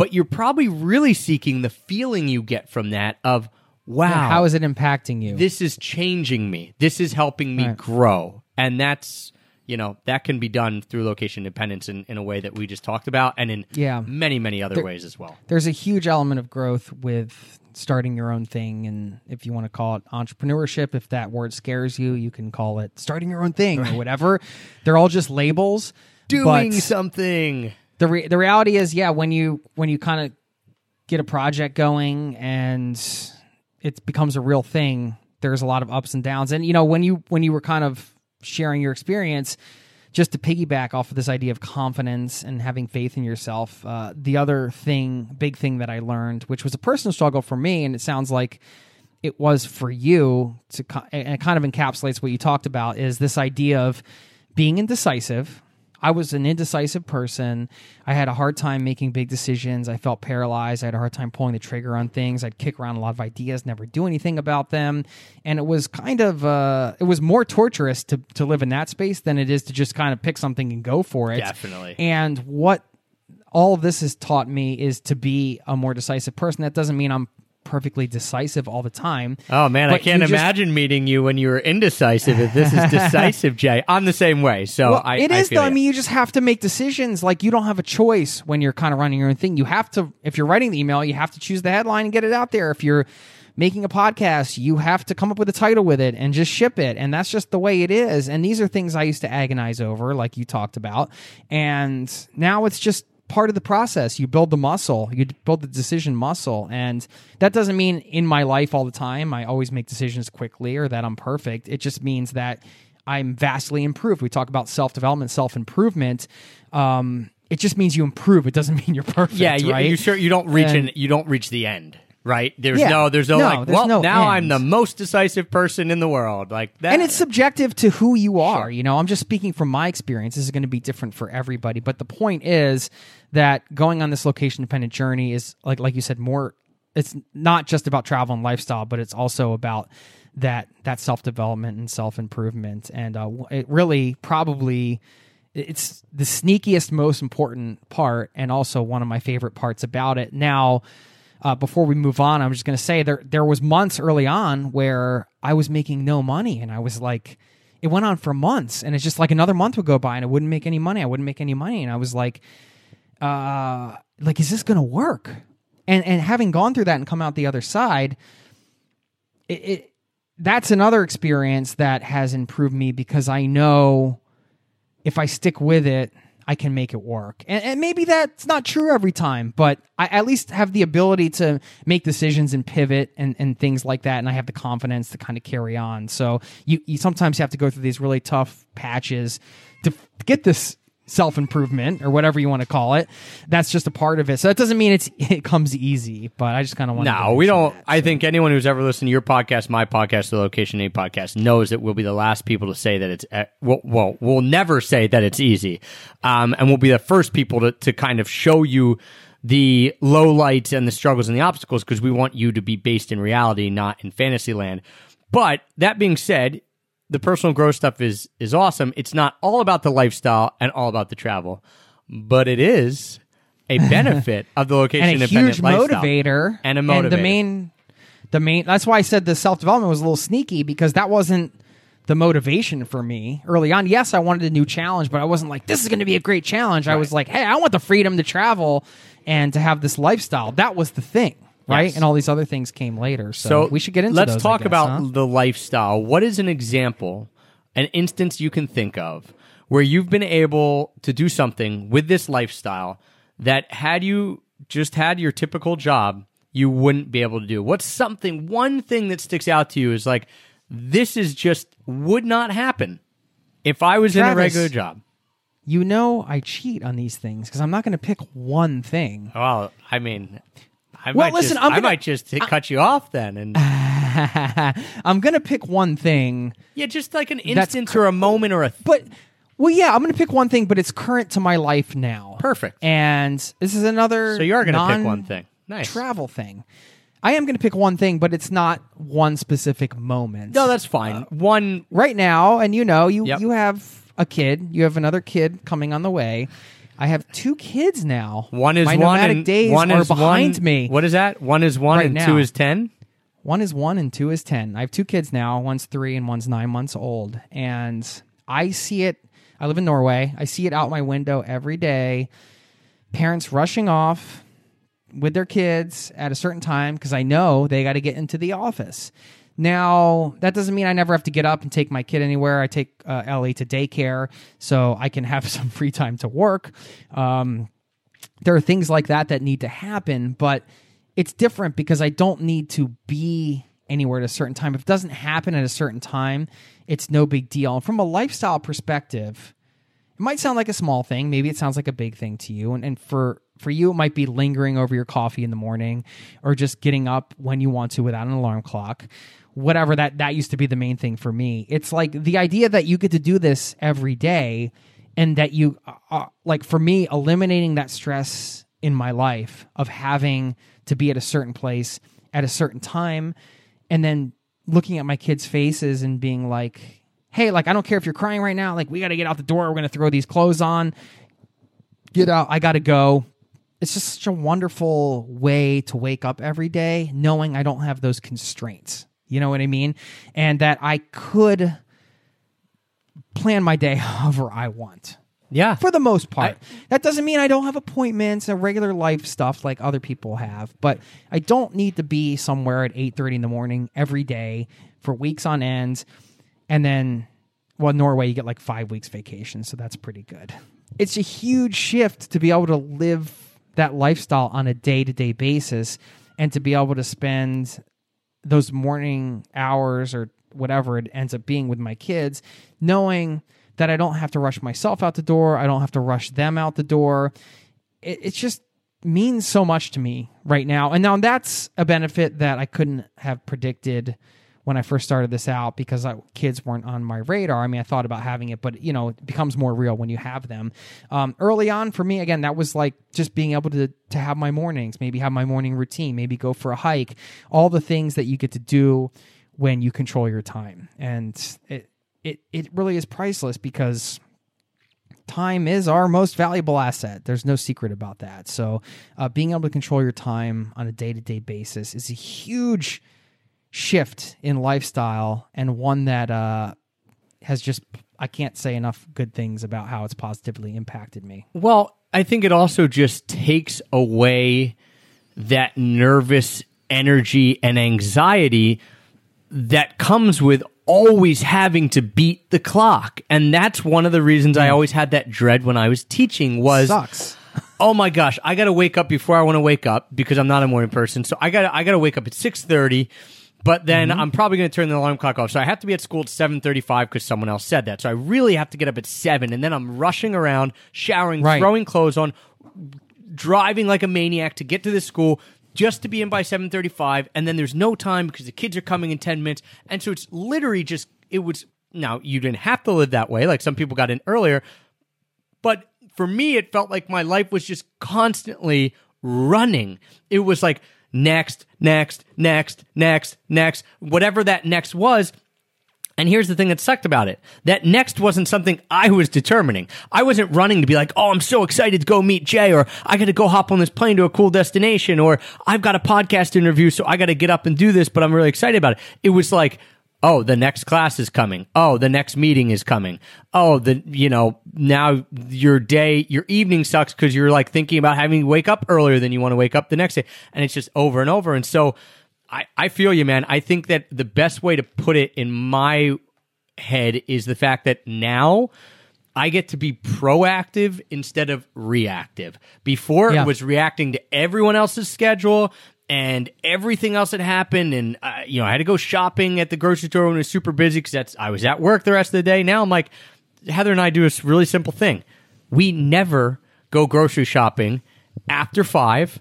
but you're probably really seeking the feeling you get from that of, wow, How is it impacting you? this is changing me. This is helping me Right. grow. And that's, you know, that can be done through location independence in, in a way that we just talked about and in Yeah. many, many other ways as well. There's a huge element of growth with starting your own thing and if you want to call it entrepreneurship if that word scares you you can call it starting your own thing or whatever they're all just labels Doing something. The re- the reality is yeah when you when you kind of get a project going and it becomes a real thing there's a lot of ups and downs. And you know when you when you were kind of sharing your experience just to piggyback off of this idea of confidence and having faith in yourself uh, the other thing big thing that i learned which was a personal struggle for me and it sounds like it was for you to and it kind of encapsulates what you talked about is this idea of being indecisive I was an indecisive person. I had a hard time making big decisions. I felt paralyzed. I had a hard time pulling the trigger on things. I'd kick around a lot of ideas, never do anything about them. And it was kind of uh, it was more torturous to to live in that space than it is to just kind of pick something and go for it. Definitely. And what all of this has taught me is to be a more decisive person. That doesn't mean I'm perfectly decisive all the time. Oh man, I can't you just- imagine meeting you when you were indecisive. If this is [LAUGHS] decisive, Jay, I'm the same way. So Well, I, it I is feel though. I mean, you just have to make decisions. Like you don't have a choice when you're kind of running your own thing. You have to, if you're writing the email, you have to choose the headline and get it out there. If you're making a podcast, you have to come up with a title with it and just ship it. And that's just the way it is. And these are things I used to agonize over, like you talked about. And now it's just part of the process. You build the muscle, you build the decision muscle. And that doesn't mean in my life all the time I always make decisions quickly or that I'm perfect. It just means that I'm vastly improved. We talk about self development, self improvement. Um, it just means you improve. It doesn't [LAUGHS] mean you're perfect. yeah, you, right? you sure you don't reach And- an, you don't reach the end, right? There's Yeah. no there's no, No, like there's well no now I'm the most decisive person in the world like that. and it's subjective to who you are. You know, I'm just speaking from my experience. This is going to be different for everybody. But the point is that going on this location dependent journey is like like you said more. It's not just about travel and lifestyle, but it's also about that that self development and self improvement. And uh, it really probably it's the sneakiest, most important part, and also one of my favorite parts about it. Now, uh, before we move on, I'm just going to say there there was months early on where I was making no money, and I was like, it went on for months, and it's just like another month would go by, and I wouldn't make any money. I wouldn't make any money, and I was like, uh, like, is this going to work? And and having gone through that and come out the other side, it, it that's another experience that has improved me because I know if I stick with it, I can make it work. And, and maybe that's not true every time, but I at least have the ability to make decisions and pivot and, and things like that. And I have the confidence to kind of carry on. So you, you sometimes have to go through these really tough patches to get this self improvement or whatever you want to call it. That's just a part of it. So that doesn't mean it's [LAUGHS] it comes easy, but I just kind of want to. no, we don't. I think anyone who's ever listened to your podcast, my podcast, the Location Indie podcast, knows that we'll be the last people to say that it's. Uh, well, well, we'll never say that it's easy, um, and we'll be the first people to to kind of show you the low lights and the struggles and the obstacles because we want you to be based in reality, not in fantasy land. But that being said, the personal growth stuff is is awesome. It's not all about the lifestyle and all about the travel, but it is a [LAUGHS] benefit of the location and a huge motivator. And a motivator. And the main the main that's why i said the self-development was a little sneaky because that wasn't the motivation for me early on. Yes i wanted a new challenge but i wasn't like this is going to be a great challenge. I was like hey i want the freedom to travel and to have this lifestyle. That was the thing right Yes. and all these other things came later so, So we should get into Let's those, talk guess, about huh? the lifestyle. What is an example, an instance you can think of where you've been able to do something with this lifestyle that had you just had your typical job, you wouldn't be able to do? What's something, one thing that sticks out to you is like, this is just would not happen if I was in a regular job. you know i cheat on these things because i'm not going to pick one thing Well, I mean, I Well, might listen, just, I'm gonna- might just hit- cut you off then, and [LAUGHS] i'm going to pick one thing yeah, just like an instance or a moment or a but well yeah i'm going to pick one thing but it's current to my life now perfect. and this is another So you are going to pick one thing. Nice. travel thing i am going to pick one thing but it's not one specific moment No, that's fine. Uh, one, right now and you know you Yep. you have a kid. You have another kid coming on the way. I have two kids now. One is My one nomadic and days one are is behind one, me. What is that? One is one Right and now. two is ten. One is one and two is 10. I have two kids now. One's three and one's nine months old. And I see it. I live in Norway. I see it out my window every day. Parents rushing off with their kids at a certain time because I know they got to get into the office. Now, that doesn't mean I never have to get up and take my kid anywhere. I take uh, Ellie to daycare so I can have [LAUGHS] some free time to work. Um, there are things like that that need to happen, but it's different because I don't need to be anywhere at a certain time. If it doesn't happen at a certain time, it's no big deal. And from a lifestyle perspective, it might sound like a small thing. Maybe it sounds like a big thing to you. And, and for for you, it might be lingering over your coffee in the morning, or just getting up when you want to without an alarm clock. Whatever that that used to be the main thing for me. It's like the idea that you get to do this every day, and that you uh, uh, like for me eliminating that stress in my life of having to be at a certain place at a certain time, and then looking at my kids' faces and being like, hey, like, I don't care if you're crying right now. Like, we got to get out the door. We're going to throw these clothes on. Get out. I got to go. It's just such a wonderful way to wake up every day knowing I don't have those constraints. You know what I mean? And that I could plan my day [LAUGHS] however I want Yeah. for the most part. that doesn't mean I don't have appointments and regular life stuff like other people have, but I don't need to be somewhere at 8:30 in the morning every day for weeks on end. And then well, Norway you get like 5 weeks vacation, so that's pretty good. It's a huge shift to be able to live that lifestyle on a day-to-day basis and to be able to spend those morning hours or whatever it ends up being with my kids, knowing that I don't have to rush myself out the door, I don't have to rush them out the door. It, it just means so much to me right now. And now that's a benefit that I couldn't have predicted when I first started this out because I, kids weren't on my radar. I mean, I thought about having it, but you know, it becomes more real when you have them. Um, early on, for me, again, that was like just being able to to have my mornings, maybe have my morning routine, maybe go for a hike, all the things that you get to do when you control your time, and it it it really is priceless because time is our most valuable asset. There's no secret about that. So, uh, being able to control your time on a day to day basis is a huge shift in lifestyle and one that uh, has just, I can't say enough good things about how it's positively impacted me. Well, I think it also just takes away that nervous energy and anxiety that comes with always having to beat the clock. And that's one of the reasons I always had that dread when I was teaching was Sucks. [LAUGHS] oh my gosh, I got to wake up before I want to wake up because I'm not a morning person. So I got I got to wake up at 6:30. But then Mm-hmm. I'm probably going to turn the alarm clock off. So I have to be at school at 7:35 because someone else said that. So I really have to get up at 7 and then I'm rushing around, showering, Right. throwing clothes on, driving like a maniac to get to the school just to be in by 7:35 and then there's no time because the kids are coming in 10 minutes. And so it's literally just it was now you didn't have to live that way like some people got in earlier, but for me it felt like my life was just constantly running it was like next next next next next whatever that next was and here's the thing that sucked about it. That next wasn't something I was determining. I wasn't running to be like, oh, I'm so excited to go meet Jay, or I got to go hop on this plane to a cool destination, or I've got a podcast interview, so I got to get up and do this, but I'm really excited about it. It was like, oh, the next class is coming. Oh, the next meeting is coming. Oh, the, you know, now your day, your evening sucks because you're like thinking about having to wake up earlier than you want to wake up the next day. And it's just over and over. And so, I, I feel you, man. I think that the best way to put it in my head is the fact that now I get to be proactive instead of reactive. Before Yeah. it was reacting to everyone else's schedule and everything else that happened, and uh, you know I had to go shopping at the grocery store when it was super busy because that's I was at work the rest of the day. Now I'm like Heather and I do a really simple thing. We never go grocery shopping after five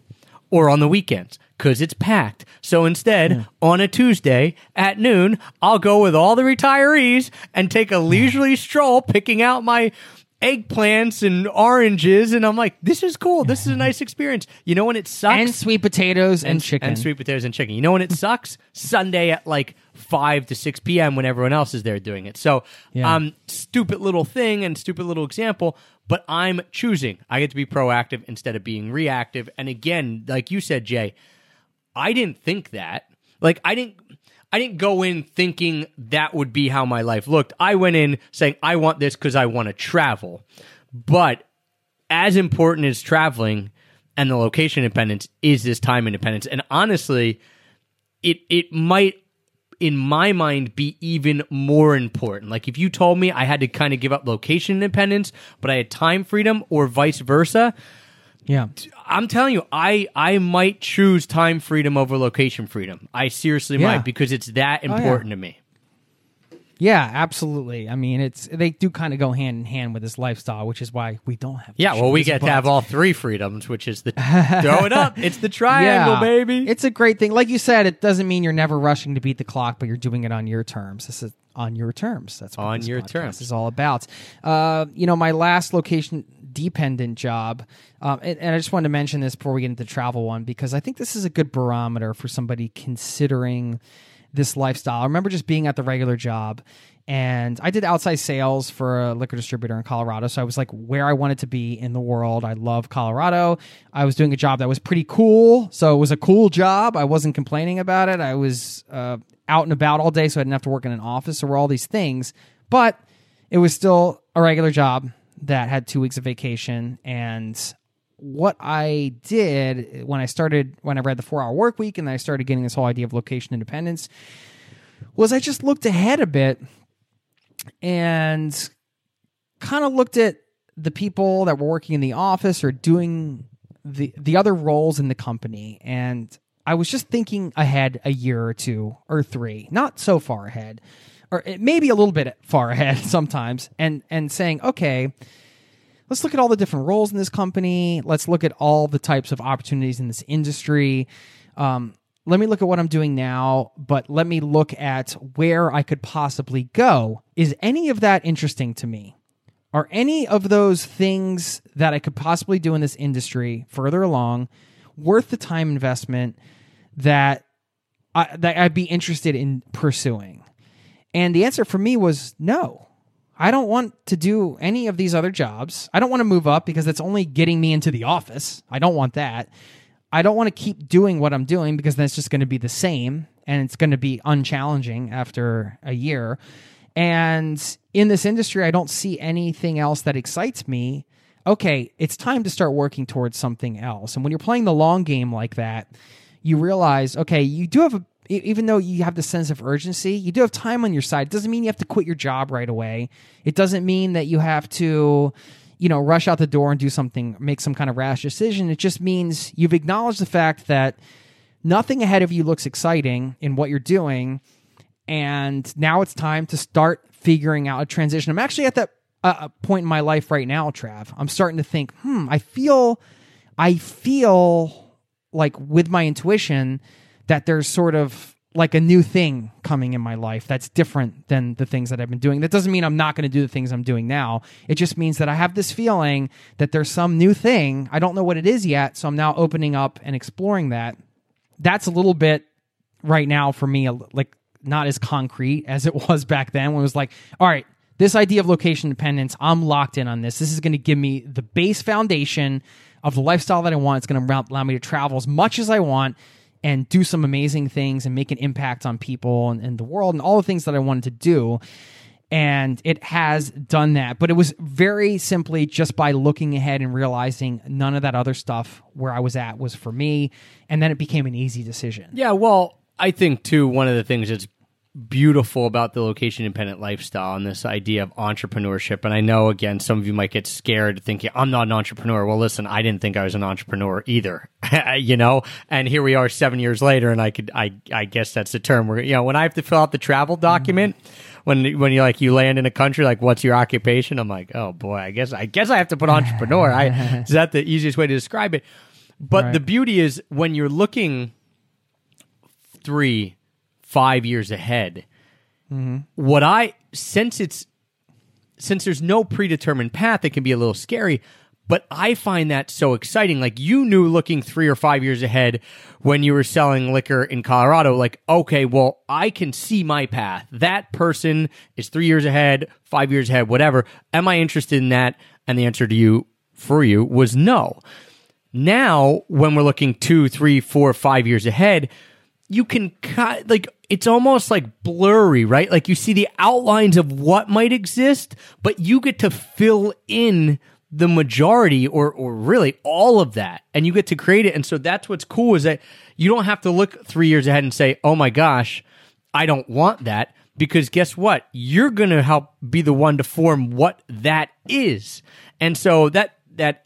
or on the weekends because it's packed. So instead, on a Tuesday at noon, I'll go with all the retirees and take a leisurely stroll, picking out my eggplants and oranges, and I'm like, this is cool. This is a nice experience. You know when it sucks? and sweet potatoes and, chicken. and sweet potatoes and chicken. You know when it sucks? Sunday at like five to six p.m. when everyone else is there doing it. So, Yeah. um, stupid little thing and stupid little example, but I'm choosing. I get to be proactive instead of being reactive. And again, like you said, Jay, I didn't think that. Like I didn't. I didn't go in thinking that would be how my life looked. I went in saying I want this because I want to travel. But as important as traveling and the location independence is this time independence. And honestly, it it might in my mind be even more important. Like if you told me I had to kind of give up location independence, but I had time freedom or vice versa, yeah. I'm telling you, I I might choose time freedom over location freedom. I seriously Yeah. might because it's that yeah. important to me. Yeah, absolutely. I mean, it's they do kind of go hand in hand with this lifestyle, which is why we don't have. Yeah, well, we get to have all three freedoms, which is the [LAUGHS] throw it up. It's the triangle, yeah, baby. It's a great thing. Like you said, it doesn't mean you're never rushing to beat the clock, but you're doing it on your terms. This is on your terms. That's what On this your terms. is all about. Uh, you know, my last location dependent job, um, and, and I just wanted to mention this before we get into the travel one because I think this is a good barometer for somebody considering this lifestyle. I remember just being at the regular job and I did outside sales for a liquor distributor in Colorado. So I was like where I wanted to be in the world. I love Colorado. I was doing a job that was pretty cool. So it was a cool job. I wasn't complaining about it. I was uh, out and about all day. So I didn't have to work in an office or all these things. But it was still a regular job that had two weeks of vacation. And what I did when I started, when I read the four hour work week and I started getting this whole idea of location independence, was I just looked ahead a bit and kind of looked at the people that were working in the office or doing the the other roles in the company and I was just thinking ahead a year or two or three, not so far ahead, or maybe a little bit far ahead [LAUGHS] sometimes, and and saying, okay, let's look at all the different roles in this company. Let's look at all the types of opportunities in this industry. Um, let me look at what I'm doing now, but let me look at where I could possibly go. Is any of that interesting to me? Are any of those things that I could possibly do in this industry further along worth the time investment that I, that I'd be interested in pursuing? And the answer for me was no. I don't want to do any of these other jobs. I don't want to move up because that's only getting me into the office. I don't want that. I don't want to keep doing what I'm doing because then it's just going to be the same and it's going to be unchallenging after a year. And in this industry, I don't see anything else that excites me. Okay, it's time to start working towards something else. And when you're playing the long game like that, you realize, okay, you do have a even though you have the sense of urgency, you do have time on your side. It doesn't mean you have to quit your job right away. It doesn't mean that you have to, you know, rush out the door and do something, make some kind of rash decision. It just means you've acknowledged the fact that nothing ahead of you looks exciting in what you're doing. And now it's time to start figuring out a transition. I'm actually at that uh, uh, point in my life right now, Trav. I'm starting to think, hmm, I feel, I feel like with my intuition that there's sort of like a new thing coming in my life that's different than the things that I've been doing. That doesn't mean I'm not going to do the things I'm doing now. It just means that I have this feeling that there's some new thing. I don't know what it is yet. So I'm now opening up and exploring that. That's a little bit right now for me, like not as concrete as it [LAUGHS] was back then when it was like, all right, this idea of location dependence, I'm locked in on this. This is going to give me the base foundation of the lifestyle that I want. It's going to allow me to travel as much as I want and do some amazing things and make an impact on people and, and the world and all the things that I wanted to do. And it has done that. But it was very simply just by looking ahead and realizing none of that other stuff where I was at was for me. And then it became an easy decision. Yeah, well, I think too one of the things that's beautiful about the location independent lifestyle and this idea of entrepreneurship. And I know again, some of you might get scared thinking I'm not an entrepreneur. Well, listen, I didn't think I was an entrepreneur either, [LAUGHS] you know. And here we are, seven years later, and I could, I, I guess that's the term. Where you know, when I have to fill out the travel mm-hmm. document. When, when you like you land in a country like what's your occupation I'm like oh boy I guess I guess I have to put entrepreneur I [LAUGHS] is that the easiest way to describe it but Right. the beauty is when you're looking three, five years ahead. Mm-hmm. What I since it's since there's no predetermined path, it can be a little scary. But I find that so exciting. Like you knew looking three or five years ahead when you were selling liquor in Colorado, like, okay, well, I can see my path. That person is three years ahead, five years ahead, whatever. Am I interested in that? And the answer to you for you was no. Now, when we're looking two, three, four, five years ahead, you can cut like it's almost like blurry, right? Like you see the outlines of what might exist, but you get to fill in the majority or or really all of that and you get to create it. And so that's what's cool is that you don't have to look 3 years ahead and say oh my gosh I don't want that because guess what? You're going to help be the one to form what that is. And so that that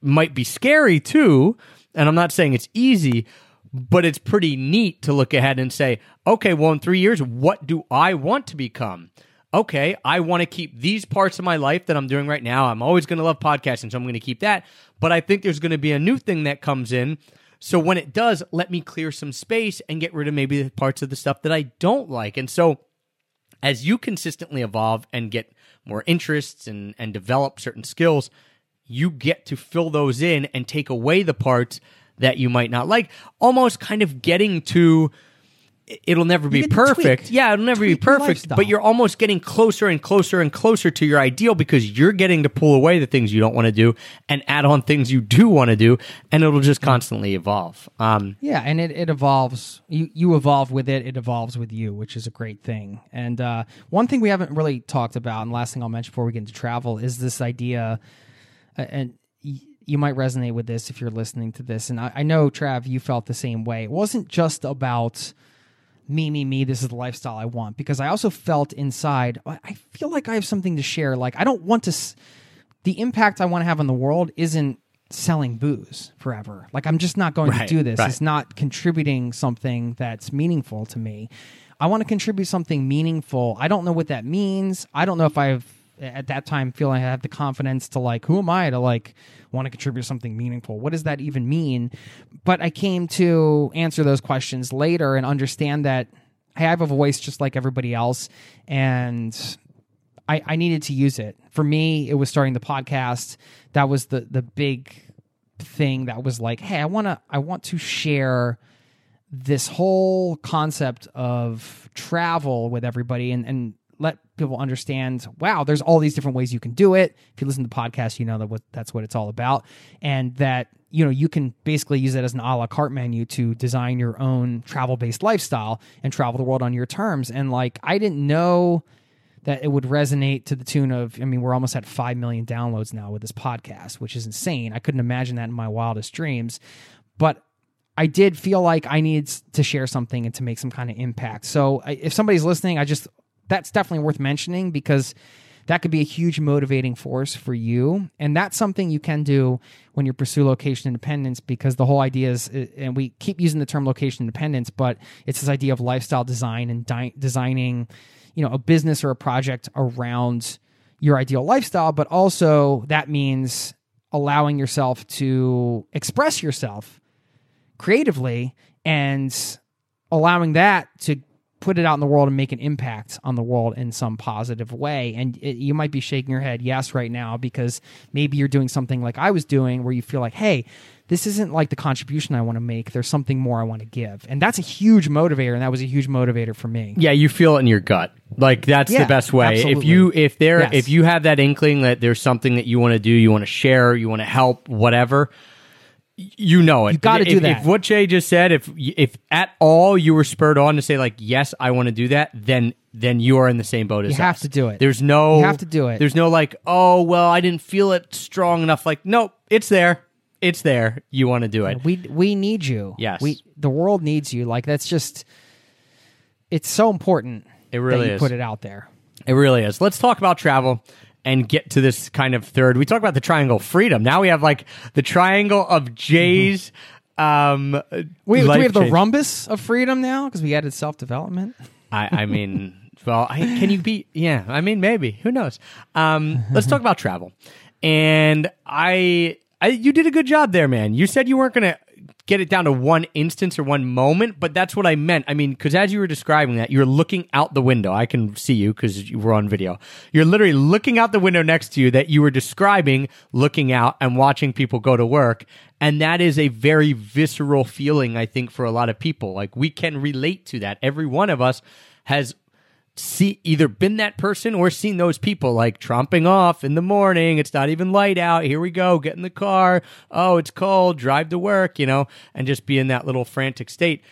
might be scary too and I'm not saying it's easy but it's pretty neat to look ahead and say okay well in 3 years what do I want to become okay, I want to keep these parts of my life that I'm doing right now. I'm always going to love podcasting, so I'm going to keep that. But I think there's going to be a new thing that comes in. So when it does, let me clear some space and get rid of maybe the parts of the stuff that I don't like. And so as you consistently evolve and get more interests and, and develop certain skills, you get to fill those in and take away the parts that you might not like, almost kind of getting to it'll never be perfect. tweak- yeah, it'll never be perfect, lifestyle. but you're almost getting closer and closer and closer to your ideal because you're getting to pull away the things you don't want to do and add on things you do want to do, and it'll just constantly evolve. Um, Yeah, and it, it evolves. You you evolve with it. It evolves with you, which is a great thing. And uh, one thing we haven't really talked about, and last thing I'll mention before we get into travel, is this idea. uh, And y- you might resonate with this if you're listening to this. And I, I know Trav, you felt the same way. It wasn't just about me, me, me. This is the lifestyle I want because I also felt inside. I I feel like I have something to share. Like I don't want to. S- the impact I want to have on the world isn't selling booze forever. Like I'm just not going Right, to do this. right. It's not contributing something that's meaningful to me. I want to contribute something meaningful. I don't know what that means. I don't know if I've at that time feel I have the confidence to like who am I to like want to contribute something meaningful? What does that even mean? But I came to answer those questions later and understand that I have a voice just like everybody else and I, I needed to use it. For me, it was starting the podcast. That was the the big thing that was like, hey, I wanna I want to share this whole concept of travel with everybody and, and let people understand wow there's all these different ways you can do it. If you listen to podcasts you know that what that's what it's all about. And that you know you can basically use it as an a la carte menu to design your own travel based lifestyle and travel the world on your terms. And like i didn't know that it would resonate to the tune of i mean we're almost at 5 million downloads now with this podcast which is insane. I couldn't imagine that in my wildest dreams. But I did feel like I needed to share something and to make some kind of impact. So if somebody's listening, I just that's definitely worth mentioning because that could be a huge motivating force for you, and that's something you can do when you pursue location independence. Because the whole idea is, uh, and we keep using the term location independence, but it's this idea of lifestyle design and di- designing, you know, a business or a project around your ideal lifestyle, but also that means allowing yourself to express yourself creatively and allowing that to put it out in the world and make an impact on the world in some positive way. And it, you might be shaking your head yes right now because maybe you're doing something like I was doing where you feel like, hey, this isn't like the contribution I want to make. There's something more I want to give. And that's a huge motivator. And that was a huge motivator for me. yeah, you feel it in your gut. Like that's Yeah, the best way. If you if there Yes. if you have that inkling that there's something that you want to do, you want to share, you want to help, whatever, you know it. You gotta do that. If what Jay just said, if if at all you were spurred on to say like, yes, I want to do that, then then you are in the same boat as You have us. to do it. There's no You have to do it. There's no like, oh well, I didn't feel it strong enough. Like, nope, it's there. It's there. You want to do it. We we need you. Yes. We the world needs you. Like that's just it's so important. It really that you is. put it out there. It really is. Let's talk about travel and get to this kind of third. We talk about the triangle of freedom. Now we have like the triangle of Jay's. Um, Wait, do we have the change. rhombus of freedom now because we added self development? I, I mean, well, I, can you be? Yeah, I mean, maybe. Who knows? Um, let's talk about travel. And I, I, you did a good job there, man. You said you weren't going to get it down to one instance or one moment, but that's what I meant. I mean, because as you were describing that, you're looking out the window. I can see you because you were on video. You're literally looking out the window next to you that you were describing, looking out and watching people go to work. And that is a very visceral feeling, I think, for a lot of people. Like we can relate to that. Every one of us has see either been that person or seen those people like tromping off in the morning. It's not even light out. Here we go. Get in the car. Oh, it's cold. Drive to work, you know, and just be in that little frantic state.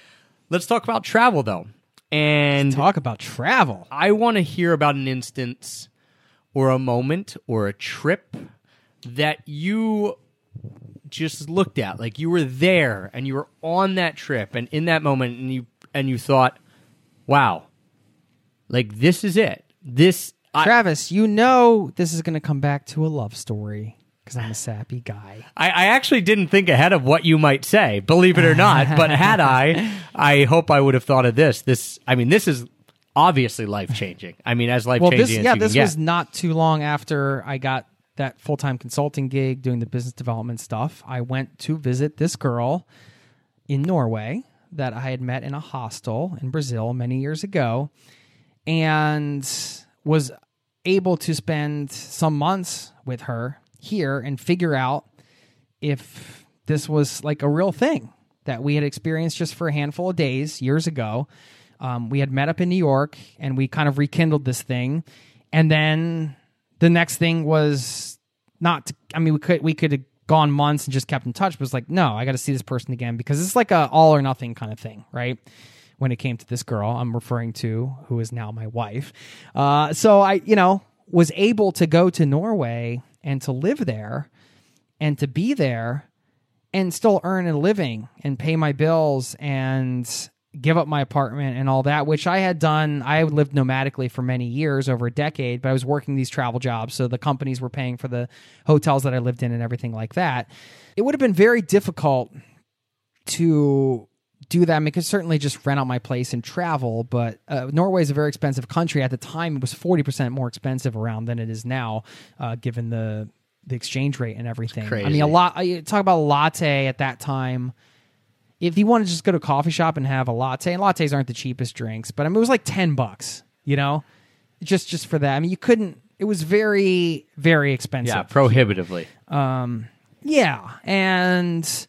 Let's talk about travel though. And Talk about travel. I want to hear about an instance or a moment or a trip that you just looked at like you were there and you were on that trip and in that moment and you and you thought wow like this is it this Travis, you know this is going to come back to a love story because I'm a sappy guy. I, I actually didn't think ahead of what you might say believe it or not but had i [LAUGHS] i hope i would have thought of this this i mean this is obviously life changing i mean as life Well, changing this as yeah, this was get. not too long after I got that full time consulting gig doing the business development stuff. I went to visit this girl in Norway that I had met in a hostel in Brazil many years ago, and was able to spend some months with her here and figure out if this was like a real thing that we had experienced just for a handful of days years ago. Um, we had met up in New York and we kind of rekindled this thing, and then the next thing was not. To, I mean, we could we could have gone months and just kept in touch, but it was like, no, I got to see this person again because it's like a all or nothing kind of thing, right? When it came to this girl, I'm referring to who is now my wife. Uh, so I, you know, was able to go to Norway and to live there and to be there and still earn a living and pay my bills and give up my apartment and all that, which I had done. I lived nomadically for many years, over a decade, but I was working these travel jobs. So the companies were paying for the hotels that I lived in and everything like that. It would have been very difficult to do that. I mean, I could certainly just rent out my place and travel, but uh, Norway is a very expensive country. At the time, it was 40% more expensive around than it is now, uh, given the the exchange rate and everything. I mean, a lot. I talk about a latte at that time. If you want to just go to a coffee shop and have a latte, and lattes aren't the cheapest drinks, but I mean, it was like ten bucks. You know, just just for that. I mean, you couldn't. It was very very expensive. yeah prohibitively Um, Yeah, and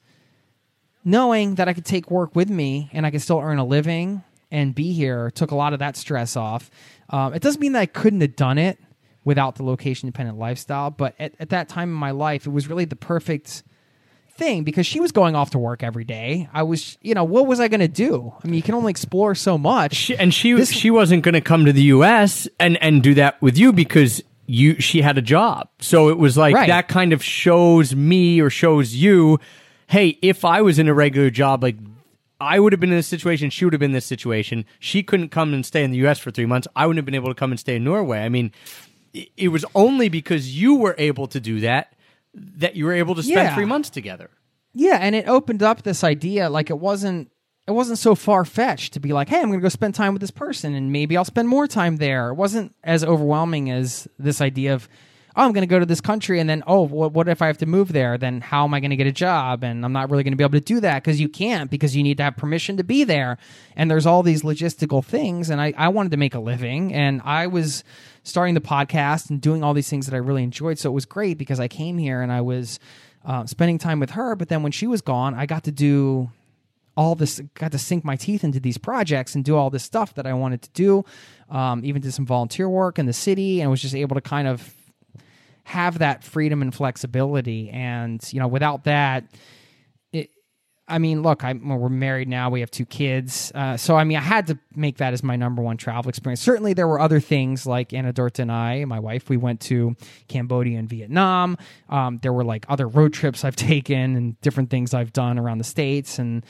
knowing that I could take work with me and I could still earn a living and be here took a lot of that stress off. Um, it doesn't mean that I couldn't have done it without the location dependent lifestyle, but at, at that time in my life, it was really the perfect thing because she was going off to work every day. I was, you know, what was I going to do? I mean, you can only explore so much. She, and she This- she wasn't going to come to the U.S. and and do that with you because you she had a job. So it was like Right. that kind of shows me or shows you, hey, if I was in a regular job, like I would have been in this situation, she would have been in this situation. She couldn't come and stay in the U.S. for three months. I wouldn't have been able to come and stay in Norway. I mean, it, was only because you were able to do that that you were able to spend Yeah. three months together. Yeah, and it opened up this idea like it wasn't it wasn't so far fetched to be like, hey, I'm going to go spend time with this person and maybe I'll spend more time there. It wasn't as overwhelming as this idea of, oh, I'm going to go to this country and then, oh, what, what if I have to move there? Then how am I going to get a job? And I'm not really going to be able to do that because you can't because you need to have permission to be there. And there's all these logistical things. And I, I wanted to make a living and I was starting the podcast and doing all these things that I really enjoyed. So it was great because I came here and I was uh, spending time with her. But then when she was gone, I got to do all this got to sink my teeth into these projects and do all this stuff that I wanted to do. Um, even did some volunteer work in the city and was just able to kind of have that freedom and flexibility. And you know, without that, it. I mean, look, I, we're married now. We have two kids, uh, so I mean, I had to make that as my number one travel experience. Certainly, there were other things like Anna Dorta and I, my wife, we went to Cambodia and Vietnam. Um, there were like other road trips I've [LAUGHS] taken and different things I've done around the states and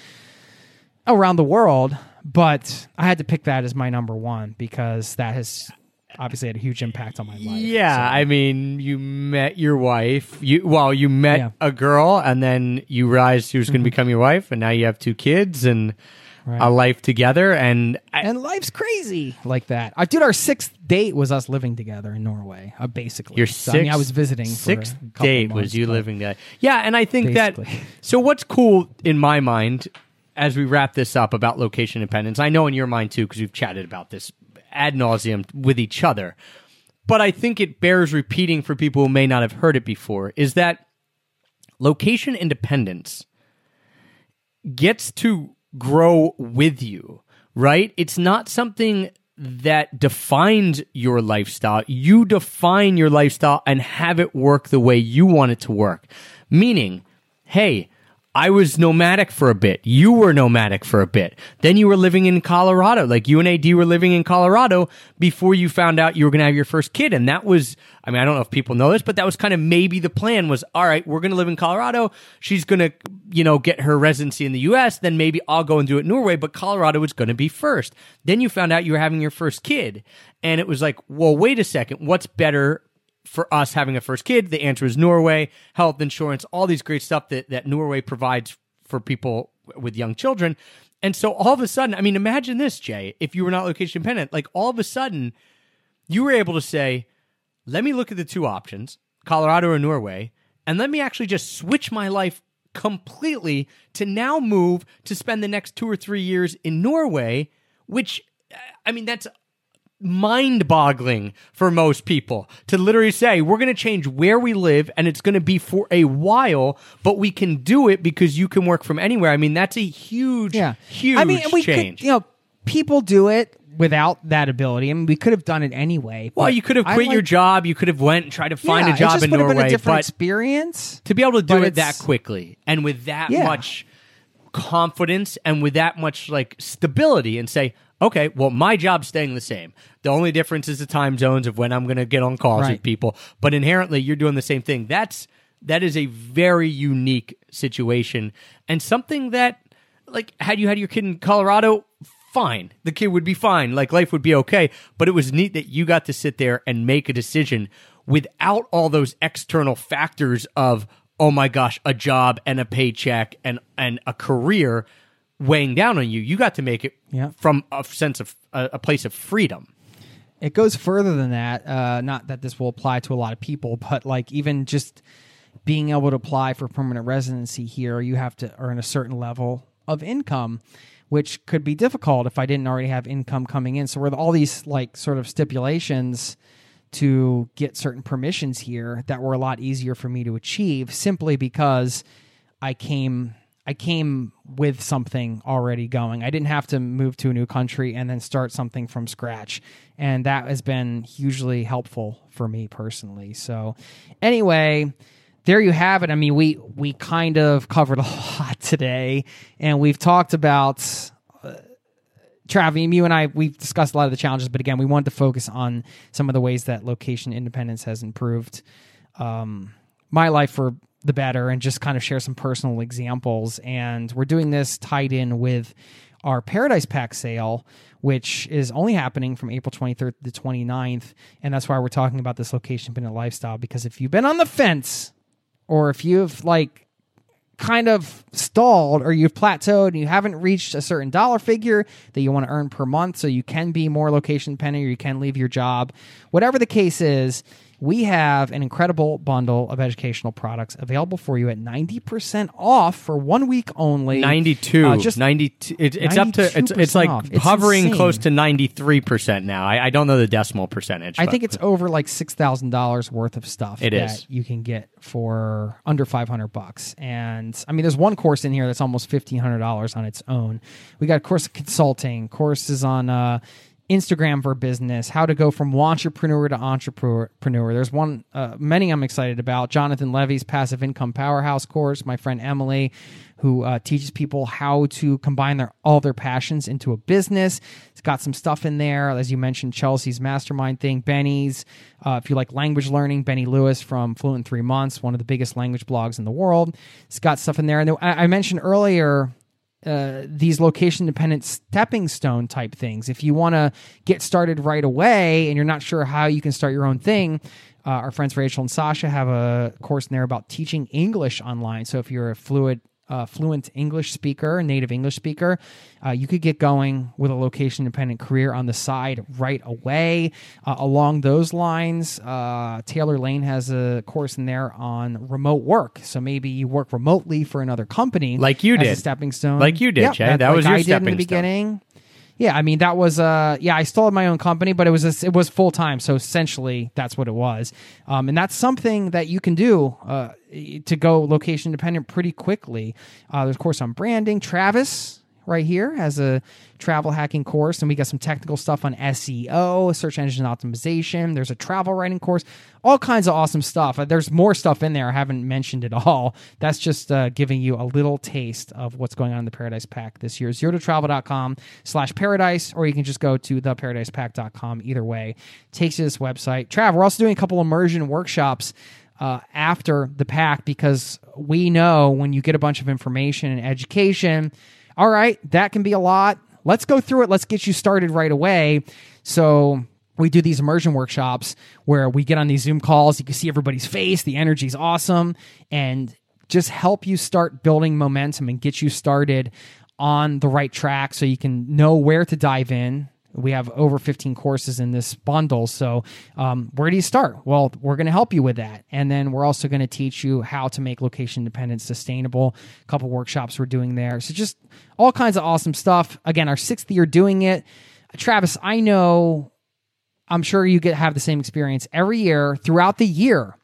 around the world, but I had to pick that as my number one because that has obviously had a huge impact on my life. Yeah, So- I mean, you met your wife. You well, you met Yeah. a girl, and then you realized she was going to become your wife, and now you have two kids, and Right. a life together. And I, and life's crazy like that. I did our sixth date was us living together in Norway, uh, basically. Your So, sixth, I mean, I was visiting. for a Sixth couple date months, was you living there. Yeah, and I think that. [LAUGHS] So what's cool in my mind as we wrap this up about location independence? I know in your mind too because we've chatted about this ad nauseum with each other. But I think it bears repeating for people who may not have heard it before. Is that location independence gets to grow with you, right? It's not something that defines your lifestyle. You define your lifestyle and have it work the way you want it to work. Meaning, hey, I was nomadic for a bit. You were nomadic for a bit. Then you were living in Colorado. Like you and AD were living in Colorado before you found out you were going to have your first kid. And that was, I mean, I don't know if people know this, but that was kind of maybe the plan was, all right, we're going to live in Colorado. She's going to, you know, get her residency in the US. Then maybe I'll go and do it in Norway, but Colorado was going to be first. Then you found out you were having your first kid. And it was like, well, wait a second. What's better for us having a first kid? The answer is Norway, health insurance, all these great stuff that, that Norway provides for people with young children. And so all of a sudden, I mean, imagine this, Jay, if you were not location dependent, like all of a sudden, you were able to say, let me look at the two options, Colorado or Norway, and let me actually just switch my life completely to now move to spend the next two or three years in Norway, which, uh, I mean, that's mind boggling for most people to literally say, we're going to change where we live and it's going to be for a while, but we can do it because you can work from anywhere. I mean, that's a huge, Yeah, huge I mean, we change. could, you know, people do it without that ability. I mean, we could have done it anyway. well, you could have quit your job. You could have went and tried to find Yeah, a job in Norway, been a different but experience. to be able to do it that quickly and with that Yeah. much confidence and with that much like stability and say okay well my job's staying the same. The only difference is the time zones of when i'm going to get on calls with people. But inherently you're doing the same thing. That's that is a very unique situation. And something that like had you had your kid in colorado fine. The kid would be fine. Like life would be okay. But it was neat that you got to sit there and make a decision without all those external factors of oh my gosh a job and a paycheck and and a career weighing down on you you got to make it Yeah. from a sense of a, a place of freedom it goes further than that. Uh, not that this will apply to a lot of people, but like even just being able to apply for permanent residency here, you have to earn a certain level of income, which could be difficult if I didn't already have income coming in. So, with all these like sort of stipulations to get certain permissions here that were a lot easier for me to achieve simply because I came I came with something already going. I didn't have to move to a new country and then start something from scratch. And that has been hugely helpful for me personally. So anyway, there you have it. I mean, we we kind of covered [LAUGHS] a lot today and we've talked about Travi, you and I, we've discussed a lot of the challenges, but again, we wanted to focus on some of the ways that location independence has improved um, my life for the better and just kind of share some personal examples. And we're doing this tied in with our Paradise Pack sale, which is only happening from April 23rd to 29th. And that's why we're talking about this location independent lifestyle, because if you've been on the fence or if you've like kind of stalled or you've plateaued and you haven't reached a certain dollar figure that you want to earn per month so you can be more location dependent or you can leave your job whatever the case is we have an incredible bundle of educational products available for you at 90% off for one week only 92 Uh, just 92 it's, it's up to it's, it's like off. Hovering insane. close to 93% now I, I don't know the decimal percentage I but- think it's over like six thousand dollars worth of stuff It that is. you can get for under five hundred bucks. And I mean, there's one course in here that's almost fifteen hundred dollars on its own. We got a course of consulting, courses on uh, Instagram for business, how to go from entrepreneur to entrepreneur. There's one, uh, many I'm excited about. Jonathan Levy's passive income powerhouse course. My friend Emily, who uh, teaches people how to combine their all their passions into a business. It's got some stuff in there, as you mentioned, Chelsea's mastermind thing, Benny's. Uh, if you like language learning, Benny Lewis from Fluent in Three Months, one of the biggest language blogs in the world. It's got stuff in there. And I, I mentioned earlier uh, these location dependent stepping stone type things. If you want to get started right away and you're not sure how you can start your own thing, uh, our friends Rachel and Sasha have a course in there about teaching English online. So if you're a fluid uh, fluent English speaker, native English speaker, uh, you could get going with a location independent career on the side right away. Uh, along those lines, uh, Taylor Lane has a course in there on remote work. So maybe you work remotely for another company, Like you as a did. stepping stone, Like you did, Yep. That like was your I did in the beginning. stone. Yeah, I mean that was uh yeah I still had my own company, but it was a, it was full time, so essentially that's what it was, um, and that's something that you can do uh, to go location independent pretty quickly. Uh, there's a course on branding. Travis right here has a travel hacking course, and we got some technical stuff on SEO, search engine optimization. There's a travel writing course, all kinds of awesome stuff. Uh, There's more stuff in there I haven't mentioned it all. That's just uh, giving you a little taste of what's going on in the Paradise Pack this year. Zero to travel.com slash paradise, or you can just go to theparadisepack.com. Either way, takes you to this website. Trav, we're also doing a couple immersion workshops uh, after the pack because we know when you get a bunch of information and education, all right, that can be a lot. Let's go through it. Let's get you started right away. So we do these immersion workshops where we get on these Zoom calls. You can see everybody's face. The energy's awesome, and just help you start building momentum and get you started on the right track so you can know where to dive in we have over 15 courses in this bundle. So, um, where do you start? Well, we're going to help you with that. And then we're also going to teach you how to make location independent sustainable. A couple workshops we're doing there. So, just all kinds of awesome stuff. Again, our sixth year doing it. Travis, I know, I'm sure you get have the same experience every year throughout the year.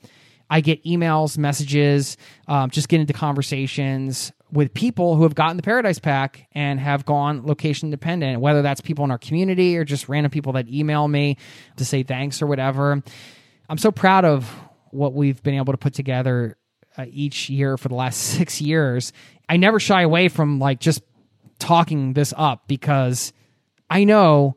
I get emails, messages, um, just get into conversations with people who have gotten the Paradise Pack and have gone location dependent, whether that's people in our community or just random people that email me to say thanks or whatever. I'm so proud of what we've been able to put together uh, each year for the last [LAUGHS] six years. I never shy away from like just talking this up because I know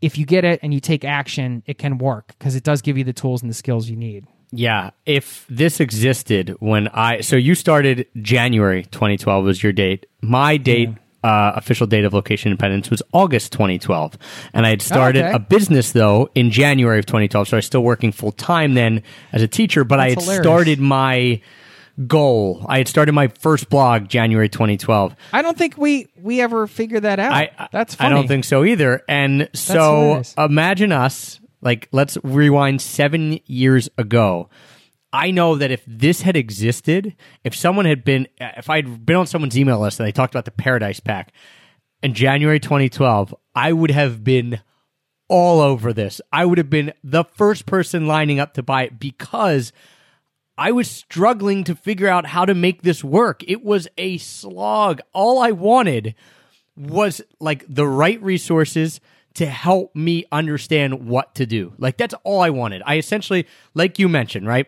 if you get it and you take action, it can work because it does give you the tools and the skills you need. Yeah, if this existed when I so you started January 2012 was your date. My date uh, official date of location independence was August 2012, and I had started okay. a business though in January of 2012. So I was still working full time then as a teacher, but I had hilarious. started my goal. I had started my first blog January 2012. I don't think we we ever figured that out. I That's fine. I don't think so either. And so imagine us like let's rewind 7 years ago. I know that if this had existed, if someone had been if I'd been on someone's email list and they talked about the Paradise Pack in January 2012, I would have been all over this. I would have been the first person lining up to buy it because I was struggling to figure out how to make this work. It was a slog. All I wanted was like the right resources to help me understand what to do. Like that's all I wanted. I essentially, like you mentioned, right?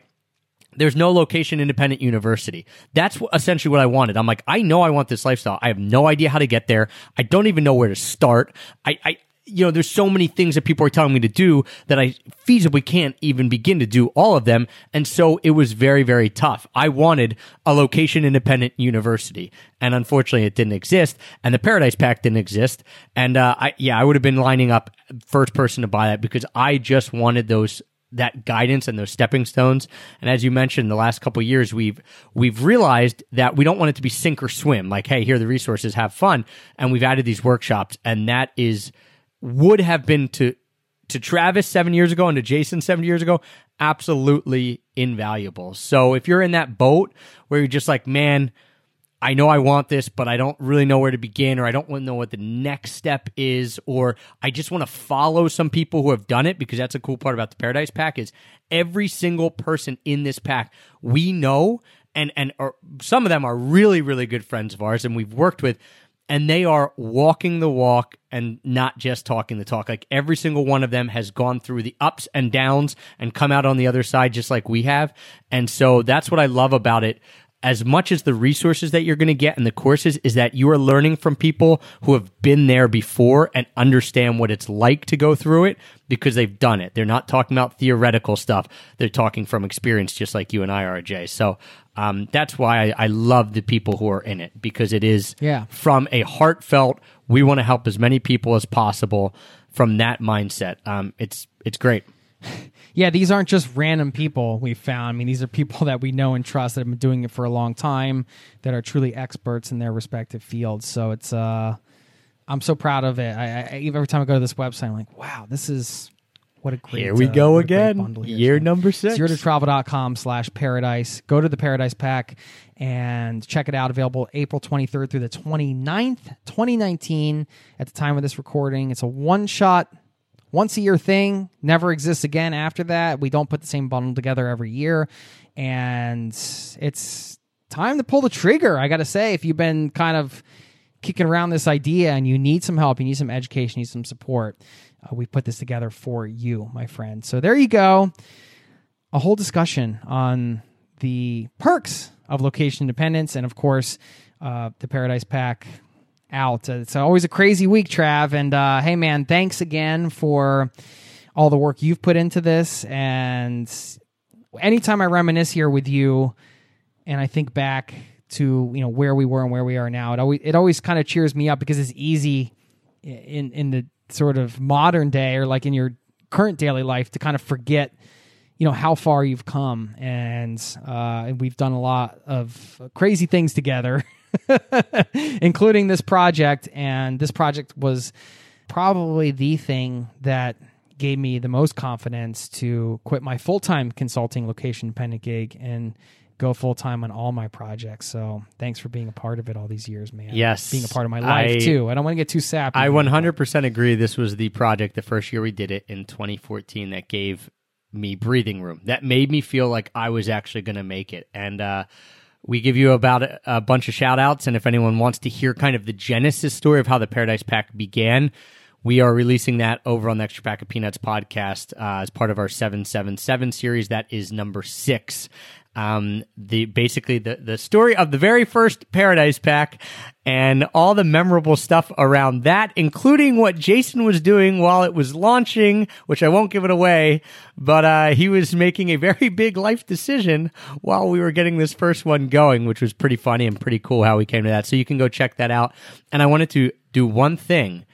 There's no location independent university. That's essentially what I wanted. I'm like, I know I want this lifestyle. I have no idea how to get there. I don't even know where to start. I, I, you know, there's so many things that people are telling me to do that I feasibly can't even begin to do all of them. And so it was very, very tough. I wanted a location independent university. And unfortunately it didn't exist. And the Paradise Pack didn't exist. And, uh, I, yeah, I would have been lining up first person to buy that because I just wanted those that guidance and those stepping stones. And as you mentioned, the last couple years, we've we've realized that we don't want it to be sink or swim. Like, hey, here are the resources, have fun. And we've added these workshops, and that is would have been to to Travis seven years ago and to Jason seven years ago, absolutely invaluable. So if you're in that boat where you're just like, man, I know I want this, but I don't really know where to begin, or I don't want to know what the next step is, or I just want to follow some people who have done it because that's a cool part about the Paradise Pack is every single person in this pack we know, and and or some of them are really really good friends of ours, and we've worked with, and they are walking the walk and not just talking the talk. Like every single one of them has gone through the ups and downs and come out on the other side just like we have, and so that's what I love about it as much as the resources that you're going to get in the courses is that you are learning from people who have been there before and understand what it's like to go through it because they've done it. They're not talking about theoretical stuff. They're talking from experience, just like you and I are, Jay. So um, that's why I, I love the people who are in it because it is Yeah. from a heartfelt, we want to help as many people as possible from that mindset. Um, it's, it's great. [LAUGHS] yeah, these aren't just random people we found. I mean, these are people that we know and trust that have been doing it for a long time, that are truly experts in their respective fields. So it's uh, I'm so proud of it. I, I every time I go to this website, I'm like, wow, this is what a great. Here we uh, go what a great again. Year So- number six. zero to travel.com slash paradise. Go to the paradise pack and check it out. Available april 23rd through the 29th 2019 at the time of this recording it's a one shot once a year thing. Never exists again after that. We don't put the same bundle together every year. And it's time to pull the trigger i gotta say. If you've been kind of kicking around this idea and you need some help, you need some education, you need some support, uh, we put this together for you, my friend. So there you go. A whole discussion on the perks of location independence and, of course, uh, the Paradise Pack out. Uh, It's always a crazy week, Trav. And uh, hey, man, thanks again for all the work you've put into this. And anytime I reminisce here with you, and I think back to you know where we were and where we are now, it always it always kind of cheers me up because it's easy in in the sort of modern day or like in your current daily life to kind of forget you know how far you've come. And uh we've done a lot of crazy things together [LAUGHS] including this project. And this project was probably the thing that gave me the most confidence to quit my full-time consulting location dependent gig and go full-time on all my projects so thanks for being a part of it all these years man Yes. being a part of my life I- too i don't want to get too sappy I 100% agree. This was the project the first year we did it in 2014 that gave me breathing room. That made me feel like I was actually going to make it. And uh, we give you about a, a bunch of shout outs. And if anyone wants to hear kind of the genesis story of how the Paradise Pack began, we are releasing that over on the Extra Pack of Peanuts podcast uh, as part of our 777 series. That is number six. Um, the basically the, the story of the very first Paradise Pack and all the memorable stuff around that, including what Jason was doing while it was launching, which I won't give it away, but uh, he was making a very [LAUGHS] big life decision while we were getting this first one going, which was pretty funny and pretty cool how we came to that. So you can go check that out. And I wanted to do one thing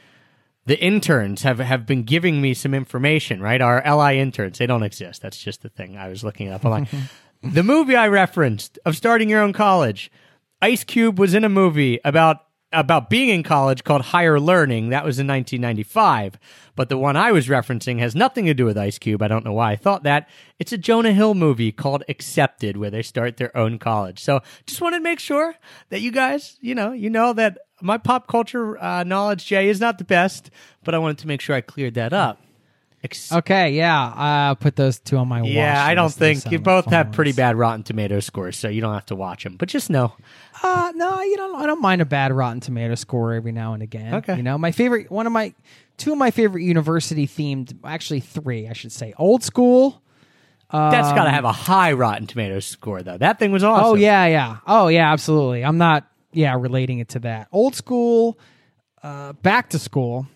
the interns have have been giving me some information, right? Our LI interns, they don't exist. That's just the thing. I was looking up. I'm like, [LAUGHS] the movie I referenced of starting your own college, Ice Cube was in a movie about about being in college called Higher Learning. That was in 1995. But the one I was referencing has nothing to do with Ice Cube. I don't know why I thought that. It's a Jonah Hill movie called Accepted, where they start their own college. So just wanted to make sure that you guys, you know, you know that my pop culture uh, knowledge, Jay, is not the best, but I wanted to make sure I cleared that up. Ex- Okay, yeah, I'll put those two on my watch yeah, I don't think you both have pretty bad Rotten Tomato scores, so you don't have to watch them. But just know, Uh, no, you don't. I don't mind a bad Rotten Tomato score every now and again. Okay. you know, my favorite, one of my, two of my favorite university themed, actually three, I should say, old school. that's got to have a high Rotten Tomato score, though. That thing was awesome. Oh yeah, yeah. Oh yeah, absolutely. I'm not, yeah, relating it to that. Old school, uh, back to school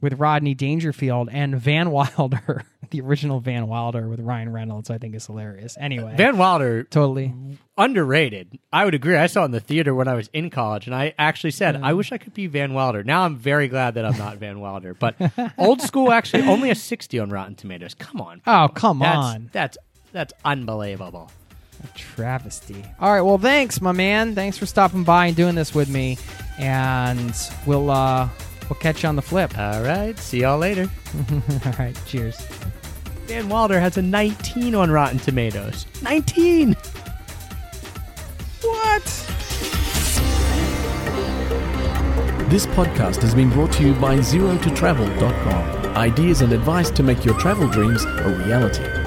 with Rodney Dangerfield and Van Wilder, [LAUGHS] the original Van Wilder with Ryan Reynolds. I think is hilarious. Anyway, Van Wilder totally. underrated. I would agree. I saw it in the theater when I was in college, and I actually said, "I wish I could be Van Wilder." Now I'm very glad that I'm not Van Wilder. But old school, actually, only a 60 on Rotten Tomatoes. Come on, Oh come that's on. that's that's unbelievable. A travesty. All right, well, thanks, my man. Thanks for stopping by and doing this with me, and we'll uh we'll catch you on the flip. All right, see y'all later. [LAUGHS] All right, cheers. Van Wilder has a 19 on Rotten Tomatoes. 19. What? This podcast has been brought to you by ZeroToTravel.com. Ideas and advice to make your travel dreams a reality.